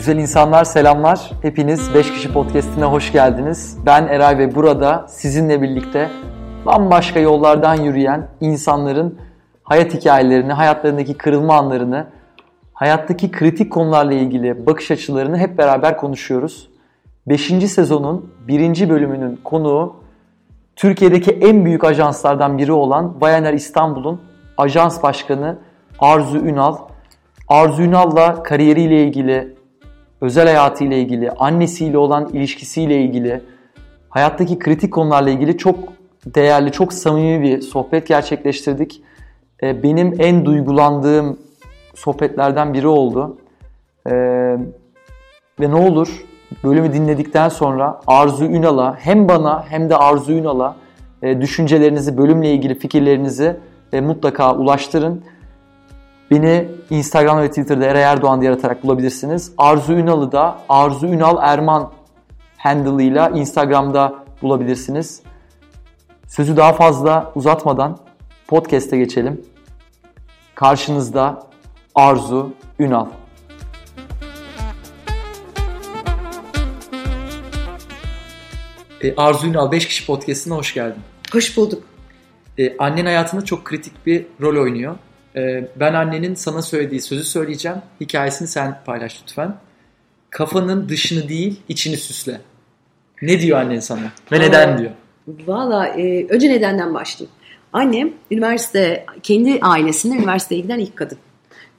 Güzel insanlar selamlar. Hepiniz 5 kişi podcast'ine hoş geldiniz. Ben Eray ve burada sizinle birlikte bambaşka yollardan yürüyen insanların hayat hikayelerini, hayatlarındaki kırılma anlarını, hayattaki kritik konularla ilgili bakış açılarını hep beraber konuşuyoruz. 5. sezonun 1. bölümünün konuğu Türkiye'deki en büyük ajanslardan biri olan Bayaner İstanbul'un ajans başkanı Arzu Ünal. Arzu Ünal'la kariyeriyle ilgili, özel hayatıyla ilgili, annesiyle olan ilişkisiyle ilgili, hayattaki kritik konularla ilgili çok değerli, çok samimi bir sohbet gerçekleştirdik. Ee, benim en duygulandığım sohbetlerden biri oldu. Ee, ve ne olur bölümü dinledikten sonra Arzu Ünal'a hem bana hem de Arzu Ünal'a e, düşüncelerinizi, bölümle ilgili fikirlerinizi e, mutlaka ulaştırın. Beni Instagram ve Twitter'da Eray Erdoğan diye aratarak bulabilirsiniz. Arzu Ünal'ı da Arzu Ünal Erman handle'ıyla Instagram'da bulabilirsiniz. Sözü daha fazla uzatmadan podcast'e geçelim. Karşınızda Arzu Ünal. E, Arzu Ünal 5 kişi podcast'ine hoş geldin. Hoş bulduk. E, annen hayatında çok kritik bir rol oynuyor. E, ben annenin sana söylediği sözü söyleyeceğim. Hikayesini sen paylaş lütfen. Kafanın dışını değil içini süsle. Ne diyor annen sana? Ve neden diyor? Valla e, önce nedenden başlayayım. Annem üniversite, kendi ailesinde üniversiteye giden ilk kadın.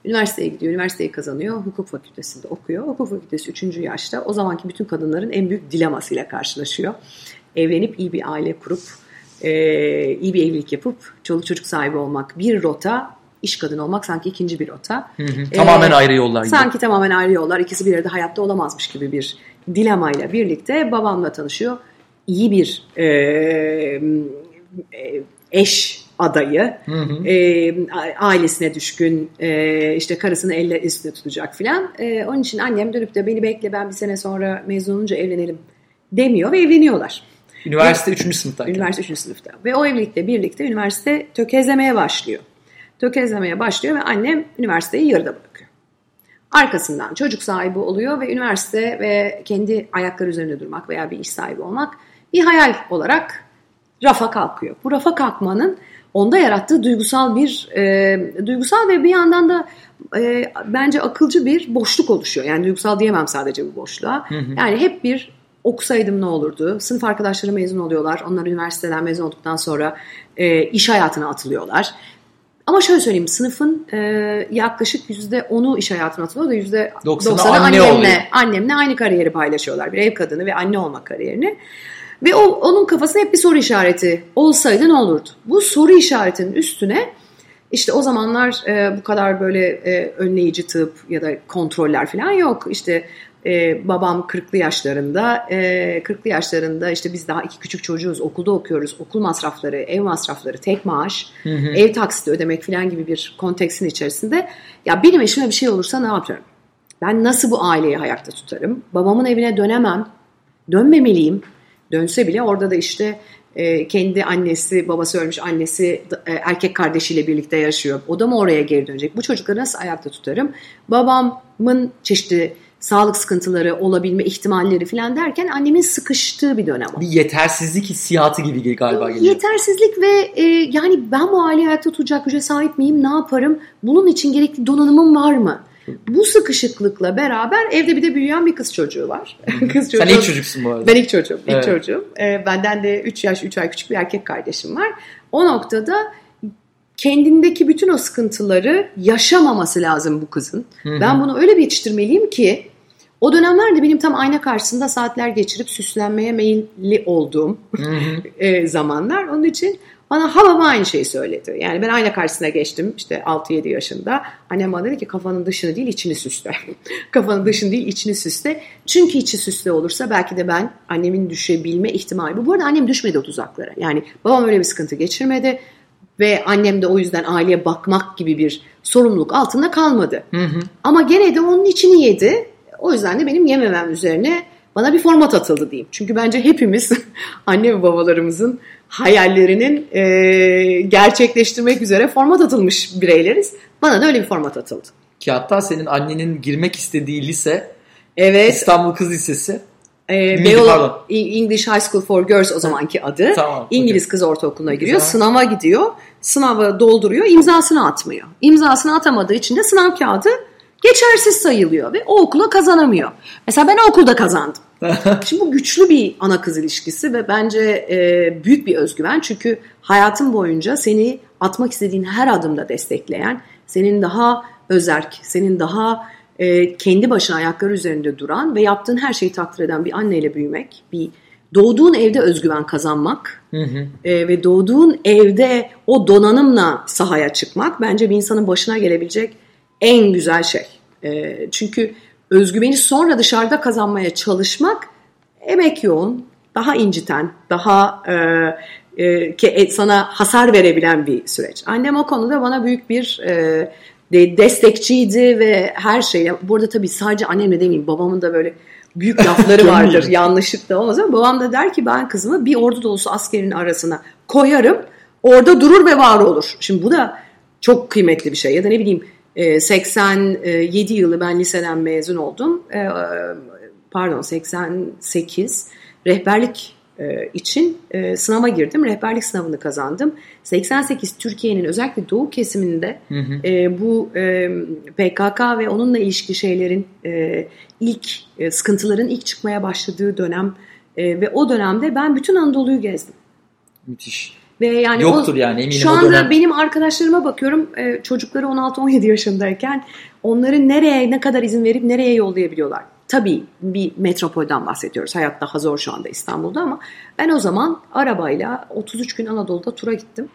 Üniversiteye gidiyor, üniversiteyi kazanıyor, hukuk fakültesinde okuyor. Hukuk fakültesi 3. yaşta o zamanki bütün kadınların en büyük dilemasıyla karşılaşıyor. Evlenip iyi bir aile kurup, e, iyi bir evlilik yapıp çoluk çocuk sahibi olmak bir rota, iş kadını olmak sanki ikinci bir rota. Hı hı, tamamen ee, ayrı yollar gibi. Sanki tamamen ayrı yollar, ikisi bir arada hayatta olamazmış gibi bir dilemayla birlikte babamla tanışıyor. İyi bir e, e, eş adayı, hı hı. E, ailesine düşkün, e, işte karısını elle üstüne tutacak filan. E, onun için annem dönüp de beni bekle ben bir sene sonra mezun olunca evlenelim demiyor ve evleniyorlar. Üniversite 3. sınıfta. Üniversite 3. sınıfta. Ve o evlilikle birlikte üniversite tökezlemeye başlıyor. Tökezlemeye başlıyor ve annem üniversiteyi yarıda bırakıyor. Arkasından çocuk sahibi oluyor ve üniversite ve kendi ayakları üzerinde durmak veya bir iş sahibi olmak bir hayal olarak rafa kalkıyor. Bu rafa kalkmanın onda yarattığı duygusal bir e, duygusal ve bir yandan da e, bence akılcı bir boşluk oluşuyor. Yani duygusal diyemem sadece bu boşluğa. Hı hı. Yani hep bir okusaydım ne olurdu? Sınıf arkadaşları mezun oluyorlar. Onlar üniversiteden mezun olduktan sonra e, iş hayatına atılıyorlar. Ama şöyle söyleyeyim sınıfın e, yaklaşık yüzde onu iş hayatına atılıyor da yüzde doksanı anne annemle, annemle aynı kariyeri paylaşıyorlar. Bir ev kadını ve anne olma kariyerini. Ve o, onun kafasında hep bir soru işareti olsaydı ne olurdu? Bu soru işaretinin üstüne işte o zamanlar e, bu kadar böyle e, önleyici tıp ya da kontroller falan yok. İşte e, babam 40'lı yaşlarında, e, 40'lı yaşlarında işte biz daha iki küçük çocuğuz, okulda okuyoruz, okul masrafları, ev masrafları, tek maaş, hı hı. ev taksiti ödemek falan gibi bir konteksin içerisinde ya benim eşime bir şey olursa ne yaparım? Ben nasıl bu aileyi ayakta tutarım? Babamın evine dönemem, dönmemeliyim dönse bile orada da işte e, kendi annesi, babası ölmüş annesi e, erkek kardeşiyle birlikte yaşıyor. O da mı oraya geri dönecek? Bu çocukları nasıl ayakta tutarım? Babamın çeşitli sağlık sıkıntıları olabilme ihtimalleri falan derken annemin sıkıştığı bir dönem. Bir yetersizlik hissiyatı gibi galiba geliyor. Yetersizlik ve e, yani ben bu aileyi ayakta tutacak güce sahip miyim? Ne yaparım? Bunun için gerekli donanımım var mı? Bu sıkışıklıkla beraber evde bir de büyüyen bir kız çocuğu var. kız çocuğu, Sen ilk çocuksun bu arada. Ben ilk çocuğum. İlk evet. çocuğum. Ee, benden de 3 yaş 3 ay küçük bir erkek kardeşim var. O noktada kendindeki bütün o sıkıntıları yaşamaması lazım bu kızın. Hı-hı. Ben bunu öyle bir yetiştirmeliyim ki o dönemlerde benim tam ayna karşısında saatler geçirip süslenmeye meyilli olduğum e, zamanlar. Onun için bana halama aynı şeyi söyledi. Yani ben ayna karşısına geçtim işte 6-7 yaşında. Annem bana dedi ki kafanın dışını değil içini süsle. kafanın dışını değil içini süsle. Çünkü içi süsle olursa belki de ben annemin düşebilme ihtimali. Bu, bu arada annem düşmedi o tuzaklara. Yani babam öyle bir sıkıntı geçirmedi. Ve annem de o yüzden aileye bakmak gibi bir sorumluluk altında kalmadı. Hı hı. Ama gene de onun içini yedi. O yüzden de benim yememem üzerine bana bir format atıldı diyeyim. Çünkü bence hepimiz anne ve babalarımızın hayallerinin e, gerçekleştirmek üzere format atılmış bireyleriz. Bana da öyle bir format atıldı. Ki hatta senin annenin girmek istediği lise Evet. İstanbul Kız Lisesi. Neydi, Beyoğlu? English High School for Girls o zamanki adı. Tamam, İngiliz okey. kız ortaokuluna giriyor. Güzel. Sınava gidiyor. Sınavı dolduruyor. imzasını atmıyor. İmzasını atamadığı için de sınav kağıdı geçersiz sayılıyor ve o okula kazanamıyor. Mesela ben o okulda kazandım. Şimdi bu güçlü bir ana kız ilişkisi ve bence e, büyük bir özgüven. Çünkü hayatın boyunca seni atmak istediğin her adımda destekleyen, senin daha özerk, senin daha e, kendi başına ayakları üzerinde duran ve yaptığın her şeyi takdir eden bir anneyle büyümek, bir doğduğun evde özgüven kazanmak Hı hı. e, ve doğduğun evde o donanımla sahaya çıkmak bence bir insanın başına gelebilecek en güzel şey. E, çünkü özgüveni sonra dışarıda kazanmaya çalışmak emek yoğun, daha inciten, daha e, e, ki e, sana hasar verebilen bir süreç. Annem o konuda bana büyük bir e, de, destekçiydi ve her şeye. Burada tabii sadece annemle demeyeyim babamın da böyle büyük lafları vardır. Yanlışlıkla olmaz ama babam da der ki ben kızımı bir ordu dolusu askerin arasına koyarım. Orada durur ve var olur. Şimdi bu da çok kıymetli bir şey. Ya da ne bileyim 87 yılı ben liseden mezun oldum. E, Pardon 88 rehberlik e, için e, sınava girdim. Rehberlik sınavını kazandım. 88 Türkiye'nin özellikle doğu kesiminde Hı hı. e, bu PKK ve onunla ilişki şeylerin ilk sıkıntıların ilk çıkmaya başladığı dönem ve o dönemde ben bütün Anadolu'yu gezdim. Müthiş. Ve yani Yoktur o, yani eminim Şu anda dönem. benim arkadaşlarıma bakıyorum e, çocukları 16-17 yaşındayken onları nereye ne kadar izin verip nereye yollayabiliyorlar. Tabii bir metropolden bahsediyoruz. Hayat daha zor şu anda İstanbul'da ama ben o zaman arabayla 33 gün Anadolu'da tura gittim.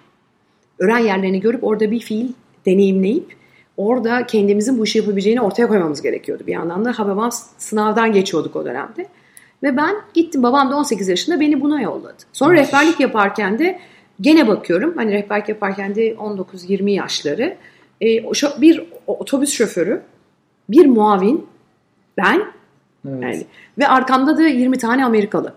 Öğren yerlerini görüp orada bir fiil deneyimleyip orada kendimizin bu işi yapabileceğini ortaya koymamız gerekiyordu. Bir yandan da babam sınavdan geçiyorduk o dönemde. Ve ben gittim babam da 18 yaşında beni buna yolladı. Sonra rehberlik yaparken de gene bakıyorum. Hani rehberlik yaparken de 19-20 yaşları. E, bir otobüs şoförü, bir muavin, ben Evet. yani ve arkamda da 20 tane Amerikalı.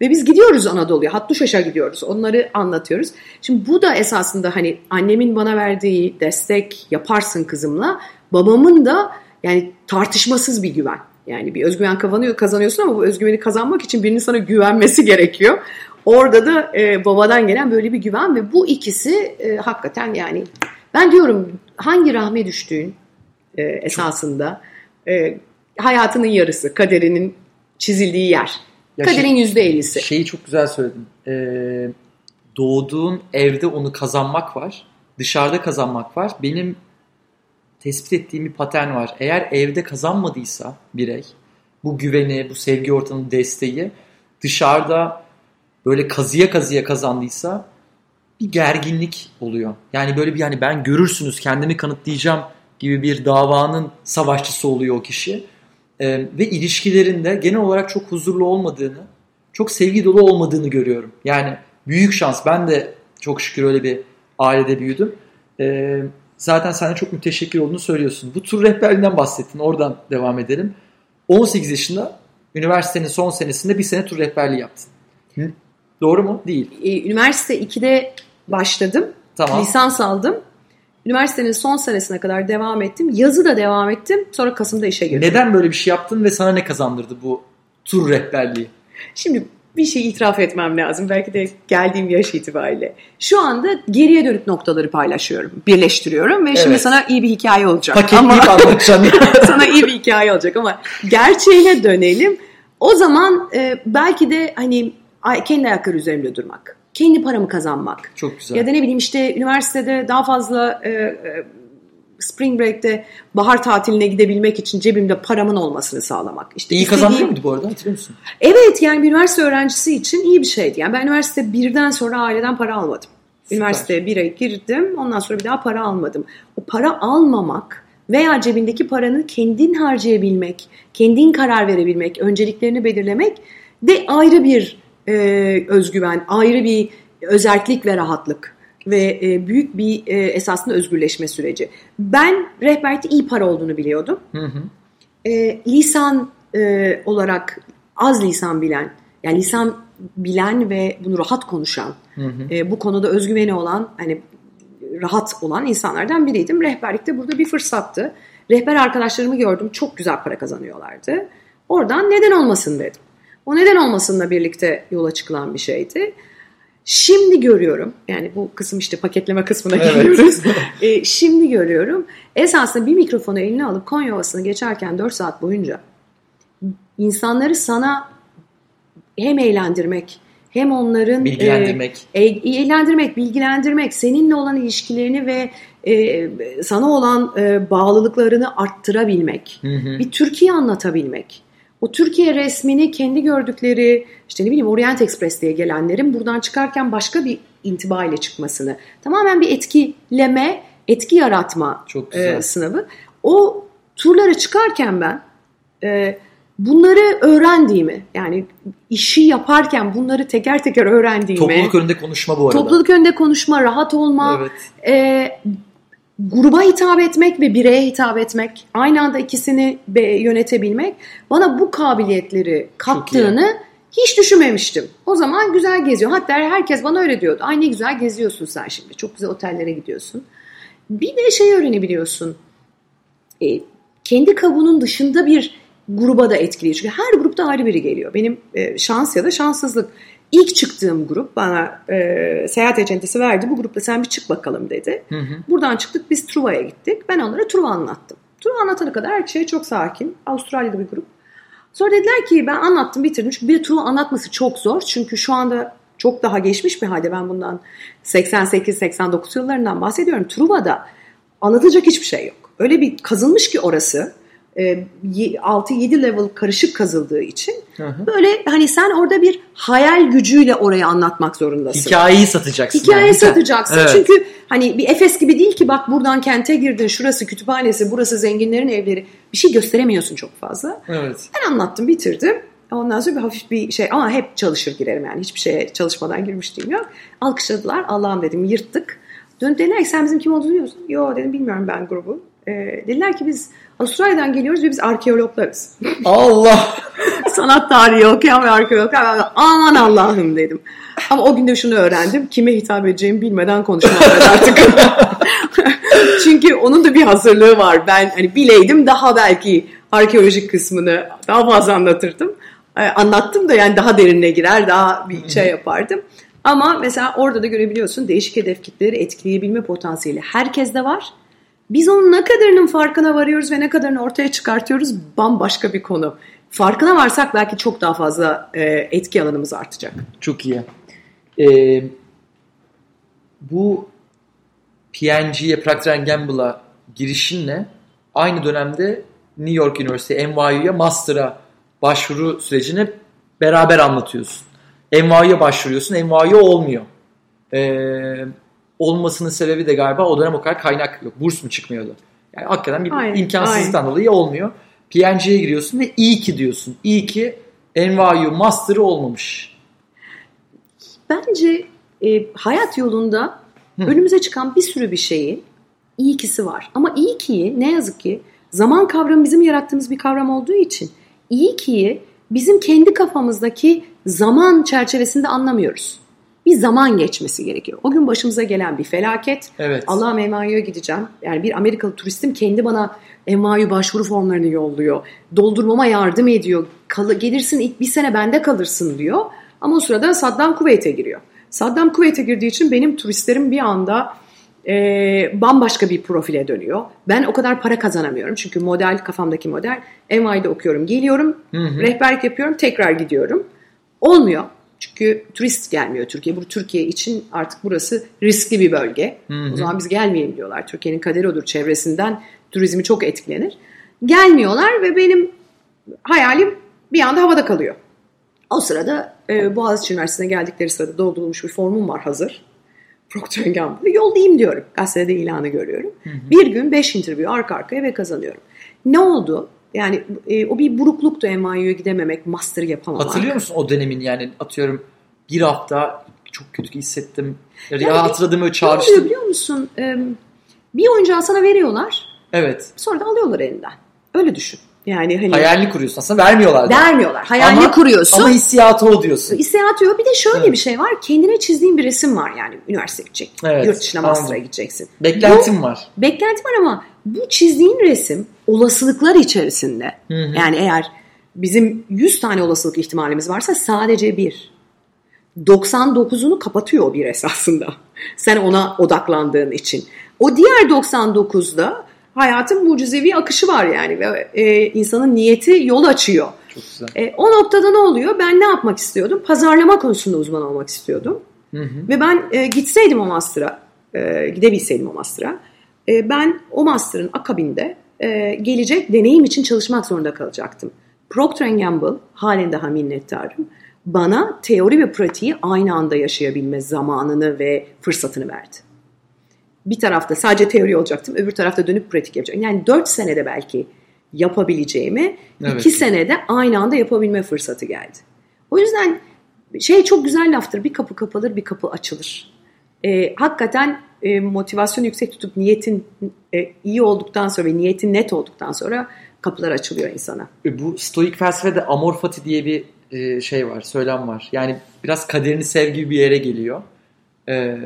Ve biz gidiyoruz Anadolu'ya. Hattuşaş'a gidiyoruz. Onları anlatıyoruz. Şimdi bu da esasında hani annemin bana verdiği destek yaparsın kızımla. Babamın da yani tartışmasız bir güven. Yani bir özgüven kazanıyor, kazanıyorsun ama bu özgüveni kazanmak için birinin sana güvenmesi gerekiyor. Orada da e, babadan gelen böyle bir güven ve bu ikisi e, hakikaten yani ben diyorum hangi rahme düştüğün e, esasında e, hayatının yarısı, kaderinin çizildiği yer. Ya Kaderin şey- yüzde ellisi. Şeyi çok güzel söyledin. Ee, doğduğun evde onu kazanmak var. Dışarıda kazanmak var. Benim tespit ettiğim bir patern var. Eğer evde kazanmadıysa birey bu güveni, bu sevgi ortamının desteği dışarıda böyle kazıya kazıya kazandıysa bir gerginlik oluyor. Yani böyle bir yani ben görürsünüz kendimi kanıtlayacağım gibi bir davanın savaşçısı oluyor o kişi. Ee, ve ilişkilerinde genel olarak çok huzurlu olmadığını, çok sevgi dolu olmadığını görüyorum. Yani büyük şans. Ben de çok şükür öyle bir ailede büyüdüm. Ee, zaten sen de çok müteşekkir olduğunu söylüyorsun. Bu tur rehberliğinden bahsettin. Oradan devam edelim. 18 yaşında üniversitenin son senesinde bir sene tur rehberliği yaptın. Doğru mu? Değil. E, Üniversite 2'de başladım. Tamam. Lisans aldım. Üniversitenin son senesine kadar devam ettim. Yazı da devam ettim. Sonra Kasım'da işe girdim. Neden böyle bir şey yaptın ve sana ne kazandırdı bu tur rehberliği? Şimdi bir şey itiraf etmem lazım. Belki de geldiğim yaş itibariyle. Şu anda geriye dönük noktaları paylaşıyorum. Birleştiriyorum ve şimdi Evet. sana iyi bir hikaye olacak. Paketleyip anlatacağım. sana iyi bir hikaye olacak ama gerçeğine dönelim. O zaman e, belki de hani kendi ayakları üzerinde durmak. Kendi paramı kazanmak. Çok güzel. Ya da ne bileyim işte üniversitede daha fazla e, e, spring break'te bahar tatiline gidebilmek için cebimde paramın olmasını sağlamak. İşte İyi istediğim- kazandırıyor muydu bu arada hatırlıyor musun? Evet yani bir üniversite öğrencisi için iyi bir şeydi. Yani ben üniversite birden sonra aileden para almadım. Süper. Üniversiteye 1'e girdim ondan sonra bir daha para almadım. O para almamak veya cebindeki paranı kendin harcayabilmek, kendin karar verebilmek, önceliklerini belirlemek de ayrı bir e, özgüven, ayrı bir özerklik ve rahatlık ve e, büyük bir e, esasında özgürleşme süreci. Ben rehberlikte iyi para olduğunu biliyordum Hı hı. e, lisan e, olarak az lisan bilen, yani lisan bilen ve bunu rahat konuşan, Hı hı. e, bu konuda özgüveni olan, hani rahat olan insanlardan biriydim. Rehberlikte burada bir fırsattı. Rehber arkadaşlarımı gördüm, çok güzel para kazanıyorlardı. Oradan neden olmasın dedim. O neden olmasınla birlikte yola çıkılan bir şeydi. Şimdi görüyorum yani bu kısım işte paketleme kısmına Evet. geliyoruz. E, şimdi görüyorum esasında bir mikrofonu eline alıp Konya Ovası'nı geçerken 4 saat boyunca insanları sana hem eğlendirmek hem onların Bilgilendirmek. e, e- eğlendirmek, bilgilendirmek, seninle olan ilişkilerini ve e, sana olan e, bağlılıklarını arttırabilmek, Hı hı. bir Türkiye anlatabilmek. O Türkiye resmini kendi gördükleri işte ne bileyim Orient Express diye gelenlerin buradan çıkarken başka bir intiba ile çıkmasını. Tamamen bir etkileme, etki yaratma Çok güzel. e, sınavı. O turlara çıkarken ben e, bunları öğrendiğimi yani işi yaparken bunları teker teker öğrendiğimi. Topluluk önünde konuşma bu arada. Topluluk önünde konuşma, rahat olma, Evet. e, gruba hitap etmek ve bireye hitap etmek, aynı anda ikisini yönetebilmek bana bu kabiliyetleri kattığını hiç düşünmemiştim. O zaman güzel geziyor. Hatta herkes bana öyle diyordu. Ay ne güzel geziyorsun sen şimdi. Çok güzel otellere gidiyorsun. Bir de şey öğrenebiliyorsun. E, kendi kabuğunun dışında bir gruba da etkiliyor. Çünkü her grupta ayrı biri geliyor. Benim e, şans ya da şanssızlık. İlk çıktığım grup bana e, seyahat acentesi verdi. Bu grupta sen bir çık bakalım dedi. Hı hı. Buradan çıktık biz Truva'ya gittik. Ben onlara Truva anlattım. Truva anlatana kadar her şey çok sakin. Avustralya'da bir grup. Sonra dediler ki ben anlattım bitirdim. Çünkü bir Truva anlatması çok zor. Çünkü şu anda çok daha geçmiş bir halde ben bundan 88-89 yıllarından bahsediyorum. Truva'da anlatacak hiçbir şey yok. Öyle bir kazılmış ki orası. E, 6-7 level karışık kazıldığı için Hı hı. böyle hani sen orada bir hayal gücüyle orayı anlatmak zorundasın. Hikayeyi satacaksın. Hikaye yani. satacaksın. Evet. Çünkü hani bir Efes gibi değil ki bak buradan kente girdin, şurası kütüphanesi, burası zenginlerin evleri. Bir şey gösteremiyorsun çok fazla. Evet. Ben anlattım, bitirdim. Ondan sonra bir hafif bir şey ama hep çalışır girerim yani hiçbir şeye çalışmadan girmişliğim yok. Alkışladılar. Allah'ım dedim yırttık. Dönüp dediler ki sen bizim kim olduğunu biliyor musun? Yo dedim bilmiyorum ben grubu. Ee, dediler ki biz Avustralya'dan geliyoruz ve biz arkeologlarız. Allah. Sanat tarihi okuyan ve arkeologlar. Ben de, Aman Allah'ım dedim. Ama o gün de şunu öğrendim. Kime hitap edeceğimi bilmeden konuşmam artık. Çünkü onun da bir hazırlığı var. Ben hani bileydim daha belki arkeolojik kısmını daha fazla anlatırdım. Ee, anlattım da yani daha derinine girer, daha bir şey yapardım. Ama mesela orada da görebiliyorsun değişik hedef kitleleri etkileyebilme potansiyeli herkeste var. Biz onun ne kadarının farkına varıyoruz ve ne kadarını ortaya çıkartıyoruz bambaşka bir konu. Farkına varsak belki çok daha fazla e, etki alanımız artacak. Çok iyi. Ee, bu PNG'ye Procter Gamble'a girişinle aynı dönemde New York Üniversitesi NYU'ya master'a başvuru sürecini beraber anlatıyorsun. NYU'ya başvuruyorsun. NYU olmuyor. Ee, olmasının sebebi de galiba o dönem o kadar kaynak yok. Burs mu çıkmıyordu? Yani hakikaten bir Aynen, imkansızlıktan dolayı olmuyor. PNG'ye giriyorsun ve iyi ki diyorsun. İyi ki NYU master'ı olmamış. Bence e, hayat yolunda Hı. önümüze çıkan bir sürü bir şeyi iyi kisi var. Ama iyi kiyi ne yazık ki zaman kavramı bizim yarattığımız bir kavram olduğu için iyi kiyi bizim kendi kafamızdaki zaman çerçevesinde anlamıyoruz. Bir zaman geçmesi gerekiyor. O gün başımıza gelen bir felaket. Evet. Allah'ım NYU'ya gideceğim. Yani bir Amerikalı turistim kendi bana NYU başvuru formlarını yolluyor. Doldurmama yardım ediyor. Kal- gelirsin ilk bir sene bende kalırsın diyor. Ama o sırada Saddam Kuveyt'e giriyor. Saddam Kuveyt'e girdiği için benim turistlerim bir anda e, bambaşka bir profile dönüyor. Ben o kadar para kazanamıyorum. Çünkü model kafamdaki model NYU'da okuyorum. Geliyorum, Hı hı. rehberlik yapıyorum, tekrar gidiyorum. Olmuyor. Çünkü turist gelmiyor Türkiye. Bu Türkiye için artık burası riskli bir bölge. Hı hı. O zaman biz gelmeyelim diyorlar. Türkiye'nin kaderi odur. Çevresinden turizmi çok etkilenir. Gelmiyorlar ve benim hayalim bir anda havada kalıyor. O sırada e, Boğaziçi Üniversitesi'ne geldikleri sırada doldurulmuş bir formum var hazır. Procter Gamble. Yollayayım diyorum. Gazetede ilanı görüyorum. Bir gün 5 interview arka arkaya ve kazanıyorum. Ne oldu? Yani e, o bir burukluktu NYU'ya gidememek, master yapamamak. Hatırlıyor musun o dönemin yani atıyorum bir hafta çok kötü hissettim. Ya, Yani hatırladım öyle Ne oluyor çağrıştım. biliyor musun? Ee, bir oyuncağı sana veriyorlar. Evet. Sonra da alıyorlar elinden. Öyle düşün. Yani hani Hayalini kuruyorsun aslında vermiyorlar. da. vermiyorlar. Hayalini Ama- kuruyorsun. Ama hissiyatı o diyorsun. İstihar yok. Bir de şöyle Evet. bir şey var. Kendine çizdiğin bir resim var yani. Üniversiteye gideceksin. Evet, Yurt dışına master'a gideceksin. Beklentim var. Beklenti var ama bu çizdiğin resim olasılıklar içerisinde. Hı hı. Yani eğer bizim 100 tane olasılık ihtimalimiz varsa sadece bir. 99'unu kapatıyor bir esasında. Sen ona odaklandığın için. O diğer 99'da hayatın mucizevi akışı var yani ve e, insanın niyeti yol açıyor. Çok güzel. E, o noktada ne oluyor? Ben ne yapmak istiyordum? Pazarlama konusunda uzman olmak istiyordum. Hı hı. Ve ben e, gitseydim o master'a, e, gidebilseydim o master'a, e, ben o master'ın akabinde e, gelecek deneyim için çalışmak zorunda kalacaktım. Procter Gamble, halen daha minnettarım, bana teori ve pratiği aynı anda yaşayabilme zamanını ve fırsatını verdi. Bir tarafta sadece teori olacaktım, öbür tarafta dönüp pratik yapacaktım. Yani 4 senede belki yapabileceğimi, Evet. 2 senede aynı anda yapabilme fırsatı geldi. O yüzden şey çok güzel laftır, bir kapı kapanır, bir kapı açılır. Ee, hakikaten e, motivasyonu yüksek tutup niyetin e, iyi olduktan sonra ve niyetin net olduktan sonra kapılar açılıyor insana. E, Bu stoik felsefede amor fati diye bir e, şey var, söylem var. Yani biraz kaderini sev gibi bir yere geliyor. E,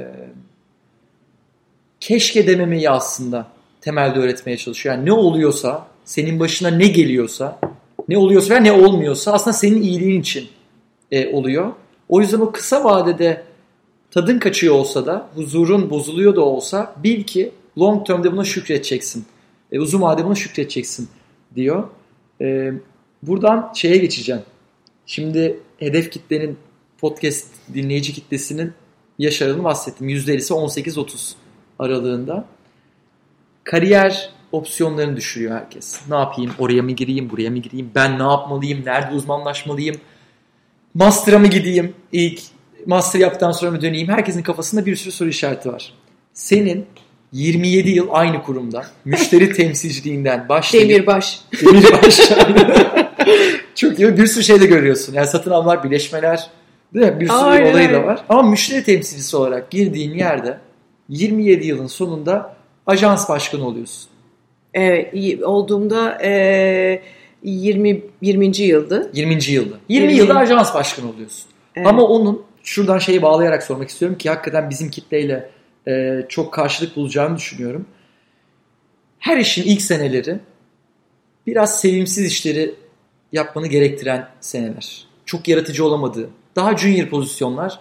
keşke dememeyi aslında temelde öğretmeye çalışıyor. Yani ne oluyorsa, senin başına ne geliyorsa, ne oluyorsa veya ne olmuyorsa aslında senin iyiliğin için e, oluyor. O yüzden o kısa vadede tadın kaçıyor olsa da, huzurun bozuluyor da olsa bil ki long term'de buna şükredeceksin. E, uzun vadede buna şükredeceksin diyor. E, buradan şeye geçeceğim. Şimdi hedef kitlenin podcast dinleyici kitlesinin yaş aralığını bahsettim. %50'si 18-30 aralığında. Kariyer opsiyonlarını düşürüyor herkes. Ne yapayım? Oraya mı gireyim? Buraya mı gireyim? Ben ne yapmalıyım? Nerede uzmanlaşmalıyım? Master'a mı gideyim? İlk master yaptıktan sonra mı döneyim? Herkesin kafasında bir sürü soru işareti var. Senin 27 yıl aynı kurumda müşteri temsilciliğinden başlayıp Demirbaş. Demirbaş. Çok iyi. Bir sürü şey de görüyorsun. Yani satın almalar, birleşmeler değil mi? Bir sürü Aynen, olayı da var. Ama müşteri temsilcisi olarak girdiğin yerde 27 yılın sonunda ajans başkanı oluyorsun. Evet, olduğumda e, 20 20. yıldı. 20. yılda. 20 Yirmi. yılda ajans başkanı oluyorsun. Evet. Ama onun şuradan şeyi bağlayarak sormak istiyorum ki hakikaten bizim kitleyle e, çok karşılık bulacağını düşünüyorum. Her işin ilk seneleri biraz sevimsiz işleri yapmanı gerektiren seneler. Çok yaratıcı olamadığı, daha junior pozisyonlar.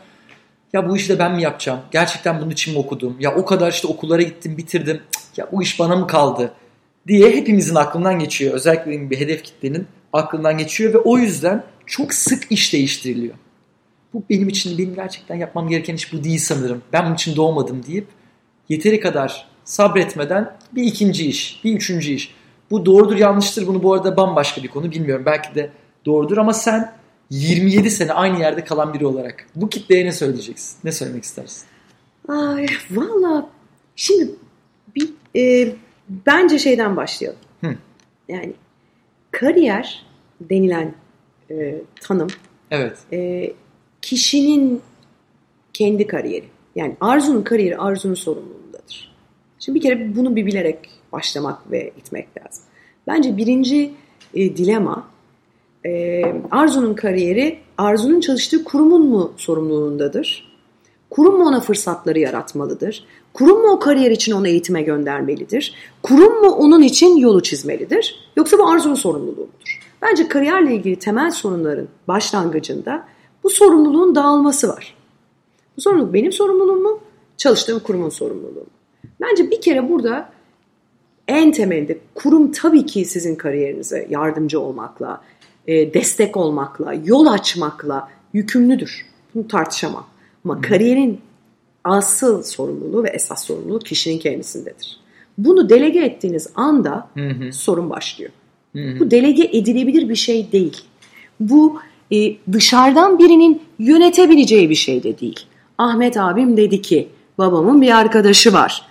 Ya bu işi de ben mi yapacağım? Gerçekten bunun için mi okudum? Ya o kadar işte okullara gittim, bitirdim. Ya bu iş bana mı kaldı? diye hepimizin aklından geçiyor. Özellikle bir hedef kitlenin aklından geçiyor ve o yüzden çok sık iş değiştiriliyor. Bu benim için, benim gerçekten yapmam gereken iş bu değil sanırım. Ben bunun için doğmadım deyip yeteri kadar sabretmeden bir ikinci iş, bir üçüncü iş. Bu doğrudur yanlıştır bunu bu arada bambaşka bir konu bilmiyorum. Belki de doğrudur ama sen 27 sene aynı yerde kalan biri olarak bu kitleye ne söyleyeceksin? Ne söylemek istersin? Ay, valla şimdi bir e, bence şeyden başlayalım. Hı. Yani kariyer denilen e, tanım Evet. e, kişinin kendi kariyeri. Yani Arzu'nun kariyeri Arzu'nun sorumluluğundadır. Şimdi bir kere bunu bir bilerek başlamak ve itmek lazım. Bence birinci e, dilema e, Arzu'nun kariyeri Arzu'nun çalıştığı kurumun mu sorumluluğundadır? Kurum mu ona fırsatları yaratmalıdır? Kurum mu o kariyer için onu eğitime göndermelidir? Kurum mu onun için yolu çizmelidir? Yoksa bu Arzu'nun sorumluluğu mudur? Bence kariyerle ilgili temel sorunların başlangıcında bu sorumluluğun dağılması var. Bu sorumluluk benim sorumluluğum mu? Çalıştığım kurumun sorumluluğu mu? Bence bir kere burada en temelde kurum tabii ki sizin kariyerinize yardımcı olmakla, e, destek olmakla, yol açmakla yükümlüdür. Bunu tartışamam. Ama kariyerin asıl sorumluluğu ve esas sorumluluğu kişinin kendisindedir. Bunu delege ettiğiniz anda Hı hı. sorun başlıyor. Hı hı. Bu delege edilebilir bir şey değil. Bu e, dışarıdan birinin yönetebileceği bir şey de değil. Ahmet abim dedi ki babamın bir arkadaşı var.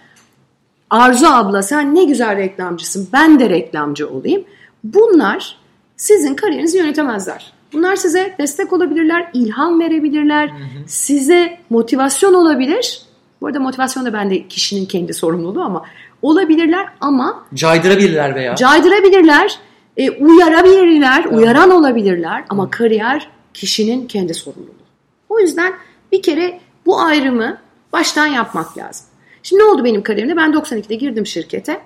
Arzu abla sen ne güzel reklamcısın ben de reklamcı olayım. Bunlar sizin kariyerinizi yönetemezler. Bunlar size destek olabilirler, ilham verebilirler, size motivasyon olabilir. Bu arada motivasyon da bende kişinin kendi sorumluluğu ama olabilirler ama Caydırabilirler veya. caydırabilirler, e, uyarabilirler, uyaran olabilirler ama kariyer kişinin kendi sorumluluğu. O yüzden bir kere bu ayrımı baştan yapmak lazım. Şimdi ne oldu benim kariyerimde? Ben 92'de girdim şirkete.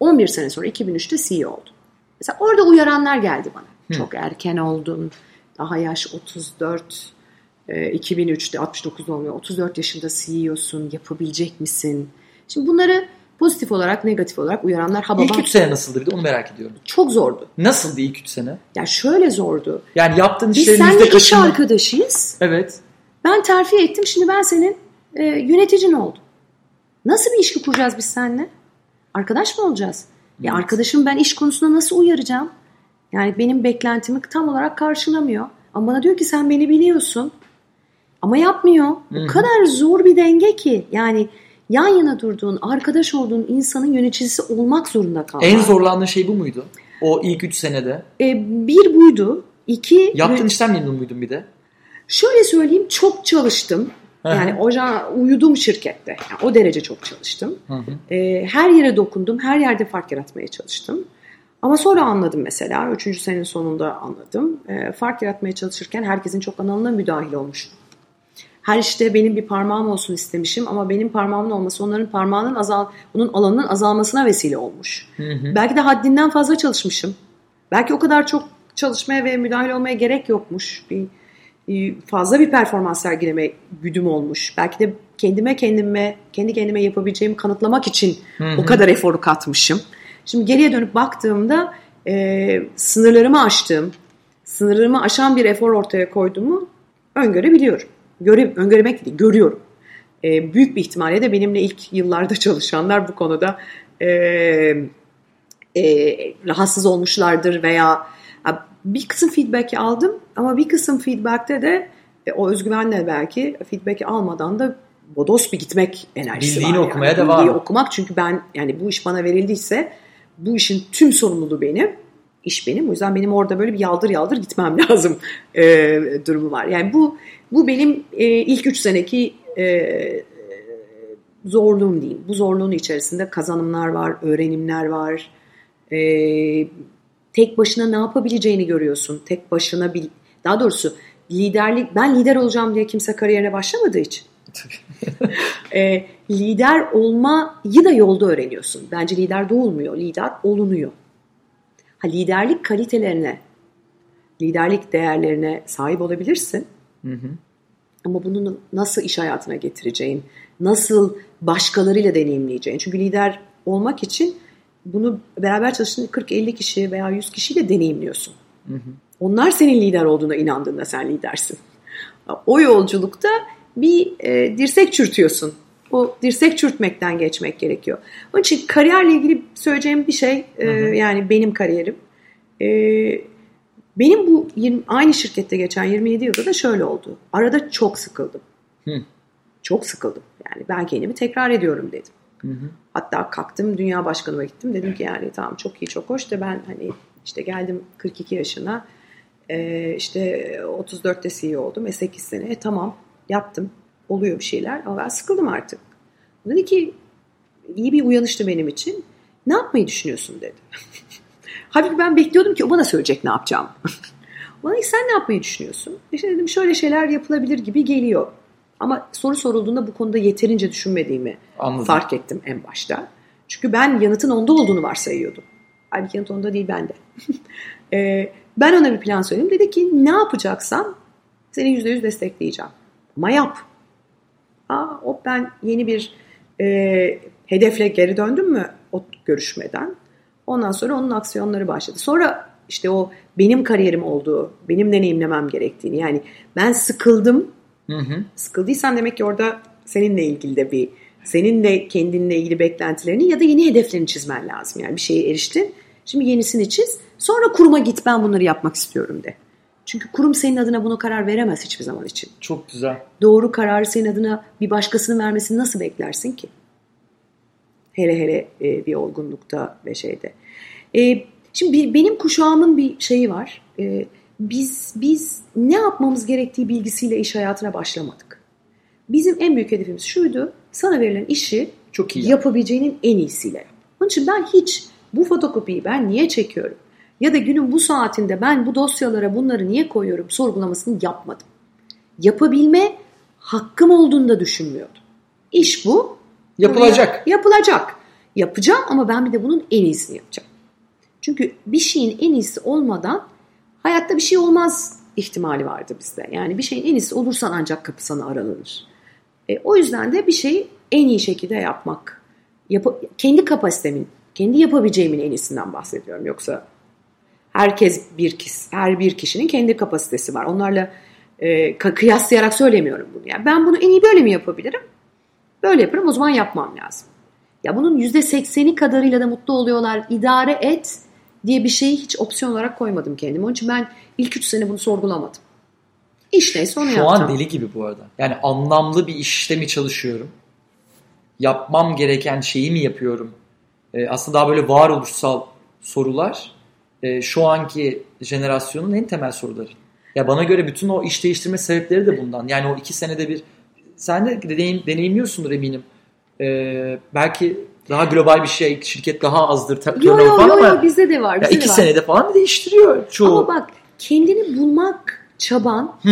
11 sene sonra 2003'te CEO oldum. Mesela orada uyaranlar geldi bana. Hı. Çok erken oldun. Daha yaş 34. E, 2003'te 69 olmuyor. 34 yaşında CEO'sun. Yapabilecek misin? Şimdi bunları pozitif olarak, negatif olarak uyaranlar hababam. İlk 3 sene nasıldı bir de onu merak ediyorum. Çok zordu. Nasıldı ilk 3 sene? Ya şöyle zordu. Yani yaptığın Biz işlerin seninle iş kaçını... arkadaşıyız. Evet. Ben terfi ettim. Şimdi ben senin e, yöneticin oldum. Nasıl bir ilişki kuracağız biz seninle? Arkadaş mı olacağız? Evet. Ya arkadaşım ben iş konusunda nasıl uyaracağım? Yani benim beklentimi tam olarak karşılamıyor. Ama bana diyor ki sen beni biliyorsun. Ama yapmıyor. Hı-hı. O kadar zor bir denge ki. Yani yan yana durduğun, arkadaş olduğun insanın yöneticisi olmak zorunda kalmak. En zorlandığın şey bu muydu? O ilk 3 senede. E, bir buydu. İki... Yaptığın işten memnun muydun bir de? Şöyle söyleyeyim çok çalıştım. Yani oca uyudum şirkette. Yani o derece çok çalıştım. Hı hı. E, her yere dokundum. Her yerde fark yaratmaya çalıştım. Ama sonra anladım mesela. Üçüncü senenin sonunda anladım. E, fark yaratmaya çalışırken herkesin çok analına müdahil olmuş. Her işte benim bir parmağım olsun istemişim ama benim parmağımın olması onların parmağının azal, bunun alanının azalmasına vesile olmuş. Hı hı. Belki de haddinden fazla çalışmışım. Belki o kadar çok çalışmaya ve müdahil olmaya gerek yokmuş. Bir e, fazla bir performans sergileme güdüm olmuş. Belki de kendime kendime kendi kendime yapabileceğimi kanıtlamak için hı hı. o kadar eforu katmışım. Şimdi geriye dönüp baktığımda e, sınırlarımı aştığım, sınırlarımı aşan bir efor ortaya koyduğumu öngörebiliyorum. Göre, öngörmek değil, görüyorum. E, büyük bir ihtimalle de benimle ilk yıllarda çalışanlar bu konuda e, e, rahatsız olmuşlardır veya bir kısım feedback'i aldım ama bir kısım feedback'te de e, o özgüvenle belki feedback'i almadan da bodos bir gitmek enerjisi Bildiğini var. okumaya yani. devam. Bildiği okumak çünkü ben yani bu iş bana verildiyse bu işin tüm sorumluluğu benim. iş benim. O yüzden benim orada böyle bir yaldır yaldır gitmem lazım e, durumu var. Yani bu bu benim e, ilk üç seneki e, zorluğum diyeyim. Bu zorluğun içerisinde kazanımlar var, öğrenimler var. E, tek başına ne yapabileceğini görüyorsun. Tek başına bir daha doğrusu liderlik ben lider olacağım diye kimse kariyerine başlamadığı için. e, lider olmayı da yolda öğreniyorsun. Bence lider doğulmuyor, lider olunuyor. Ha liderlik kalitelerine, liderlik değerlerine sahip olabilirsin. Hı hı. Ama bunu nasıl iş hayatına getireceğin, nasıl başkalarıyla deneyimleyeceğin. Çünkü lider olmak için bunu beraber çalıştığın 40-50 kişi veya 100 kişiyle deneyimliyorsun. Hı hı. Onlar senin lider olduğuna inandığında sen lidersin. O yolculukta bir e, dirsek çürütüyorsun. O dirsek çürütmekten geçmek gerekiyor. Onun için kariyerle ilgili söyleyeceğim bir şey e, hı hı. yani benim kariyerim. E, benim bu 20, aynı şirkette geçen 27 yılda da şöyle oldu. Arada çok sıkıldım. Hı. Çok sıkıldım. Yani ben kendimi tekrar ediyorum dedim. Hı hı. Hatta kalktım dünya başkanıma gittim. Dedim ki yani tamam çok iyi çok hoş da ben hani işte geldim 42 yaşına e, işte 34'te CEO oldum. E 8 sene e, tamam yaptım oluyor bir şeyler ama ben sıkıldım artık. Dedi ki iyi bir uyanıştı benim için. Ne yapmayı düşünüyorsun dedi. Halbuki ben bekliyordum ki o bana söyleyecek ne yapacağım. bana sen ne yapmayı düşünüyorsun? İşte dedim şöyle şeyler yapılabilir gibi geliyor. Ama soru sorulduğunda bu konuda yeterince düşünmediğimi Anladım. fark ettim en başta. Çünkü ben yanıtın onda olduğunu varsayıyordum. Halbuki yanıt onda değil bende. ee, ben ona bir plan söyledim. Dedi ki ne yapacaksan seni yüzde yüz destekleyeceğim. Ama yap. Aa, o ben yeni bir e, hedefle geri döndüm mü o görüşmeden. Ondan sonra onun aksiyonları başladı. Sonra işte o benim kariyerim olduğu, benim deneyimlemem gerektiğini. Yani ben sıkıldım Hı hı. Sıkıldıysan demek ki orada seninle ilgili de bir senin de kendinle ilgili beklentilerini ya da yeni hedeflerini çizmen lazım. Yani bir şeye eriştin. Şimdi yenisini çiz. Sonra kuruma git ben bunları yapmak istiyorum de. Çünkü kurum senin adına bunu karar veremez hiçbir zaman için. Çok güzel. Doğru kararı senin adına bir başkasının vermesini nasıl beklersin ki? Hele hele e, bir olgunlukta ve şeyde. E, şimdi benim kuşağımın bir şeyi var. E, biz biz ne yapmamız gerektiği bilgisiyle iş hayatına başlamadık. Bizim en büyük hedefimiz şuydu. Sana verilen işi çok iyi yapabileceğinin en iyisiyle yap. Onun için ben hiç bu fotokopiyi ben niye çekiyorum? Ya da günün bu saatinde ben bu dosyalara bunları niye koyuyorum sorgulamasını yapmadım. Yapabilme hakkım olduğunu da düşünmüyordum. İş bu. Yapılacak. Yapılacak. Yapacağım ama ben bir de bunun en iyisini yapacağım. Çünkü bir şeyin en iyisi olmadan Hayatta bir şey olmaz ihtimali vardı bizde. Yani bir şeyin en iyisi olursan ancak kapı sana aranır. E, o yüzden de bir şeyi en iyi şekilde yapmak. Yap kendi kapasitemin, kendi yapabileceğimin en iyisinden bahsediyorum. Yoksa herkes bir kişi, her bir kişinin kendi kapasitesi var. Onlarla e, kıyaslayarak söylemiyorum bunu. Yani ben bunu en iyi böyle mi yapabilirim? Böyle yaparım o zaman yapmam lazım. Ya bunun yüzde sekseni kadarıyla da mutlu oluyorlar. İdare et diye bir şeyi hiç opsiyon olarak koymadım kendime. Onun için ben ilk üç sene bunu sorgulamadım. İş neyse onu Şu yapacağım. an deli gibi bu arada. Yani anlamlı bir işte mi çalışıyorum? Yapmam gereken şeyi mi yapıyorum? Ee, aslında daha böyle varoluşsal sorular e, şu anki jenerasyonun en temel soruları. Ya bana göre bütün o iş değiştirme sebepleri de bundan. Yani o iki senede bir sen de deneyim, deneyimliyorsundur eminim. Ee, belki daha global bir şey, şirket daha azdır turnover falan yo, ama yo bizde de var. ya Bizde iki de var. senede falan değiştiriyor çoğu. Ama bak kendini bulmak çaban Hı.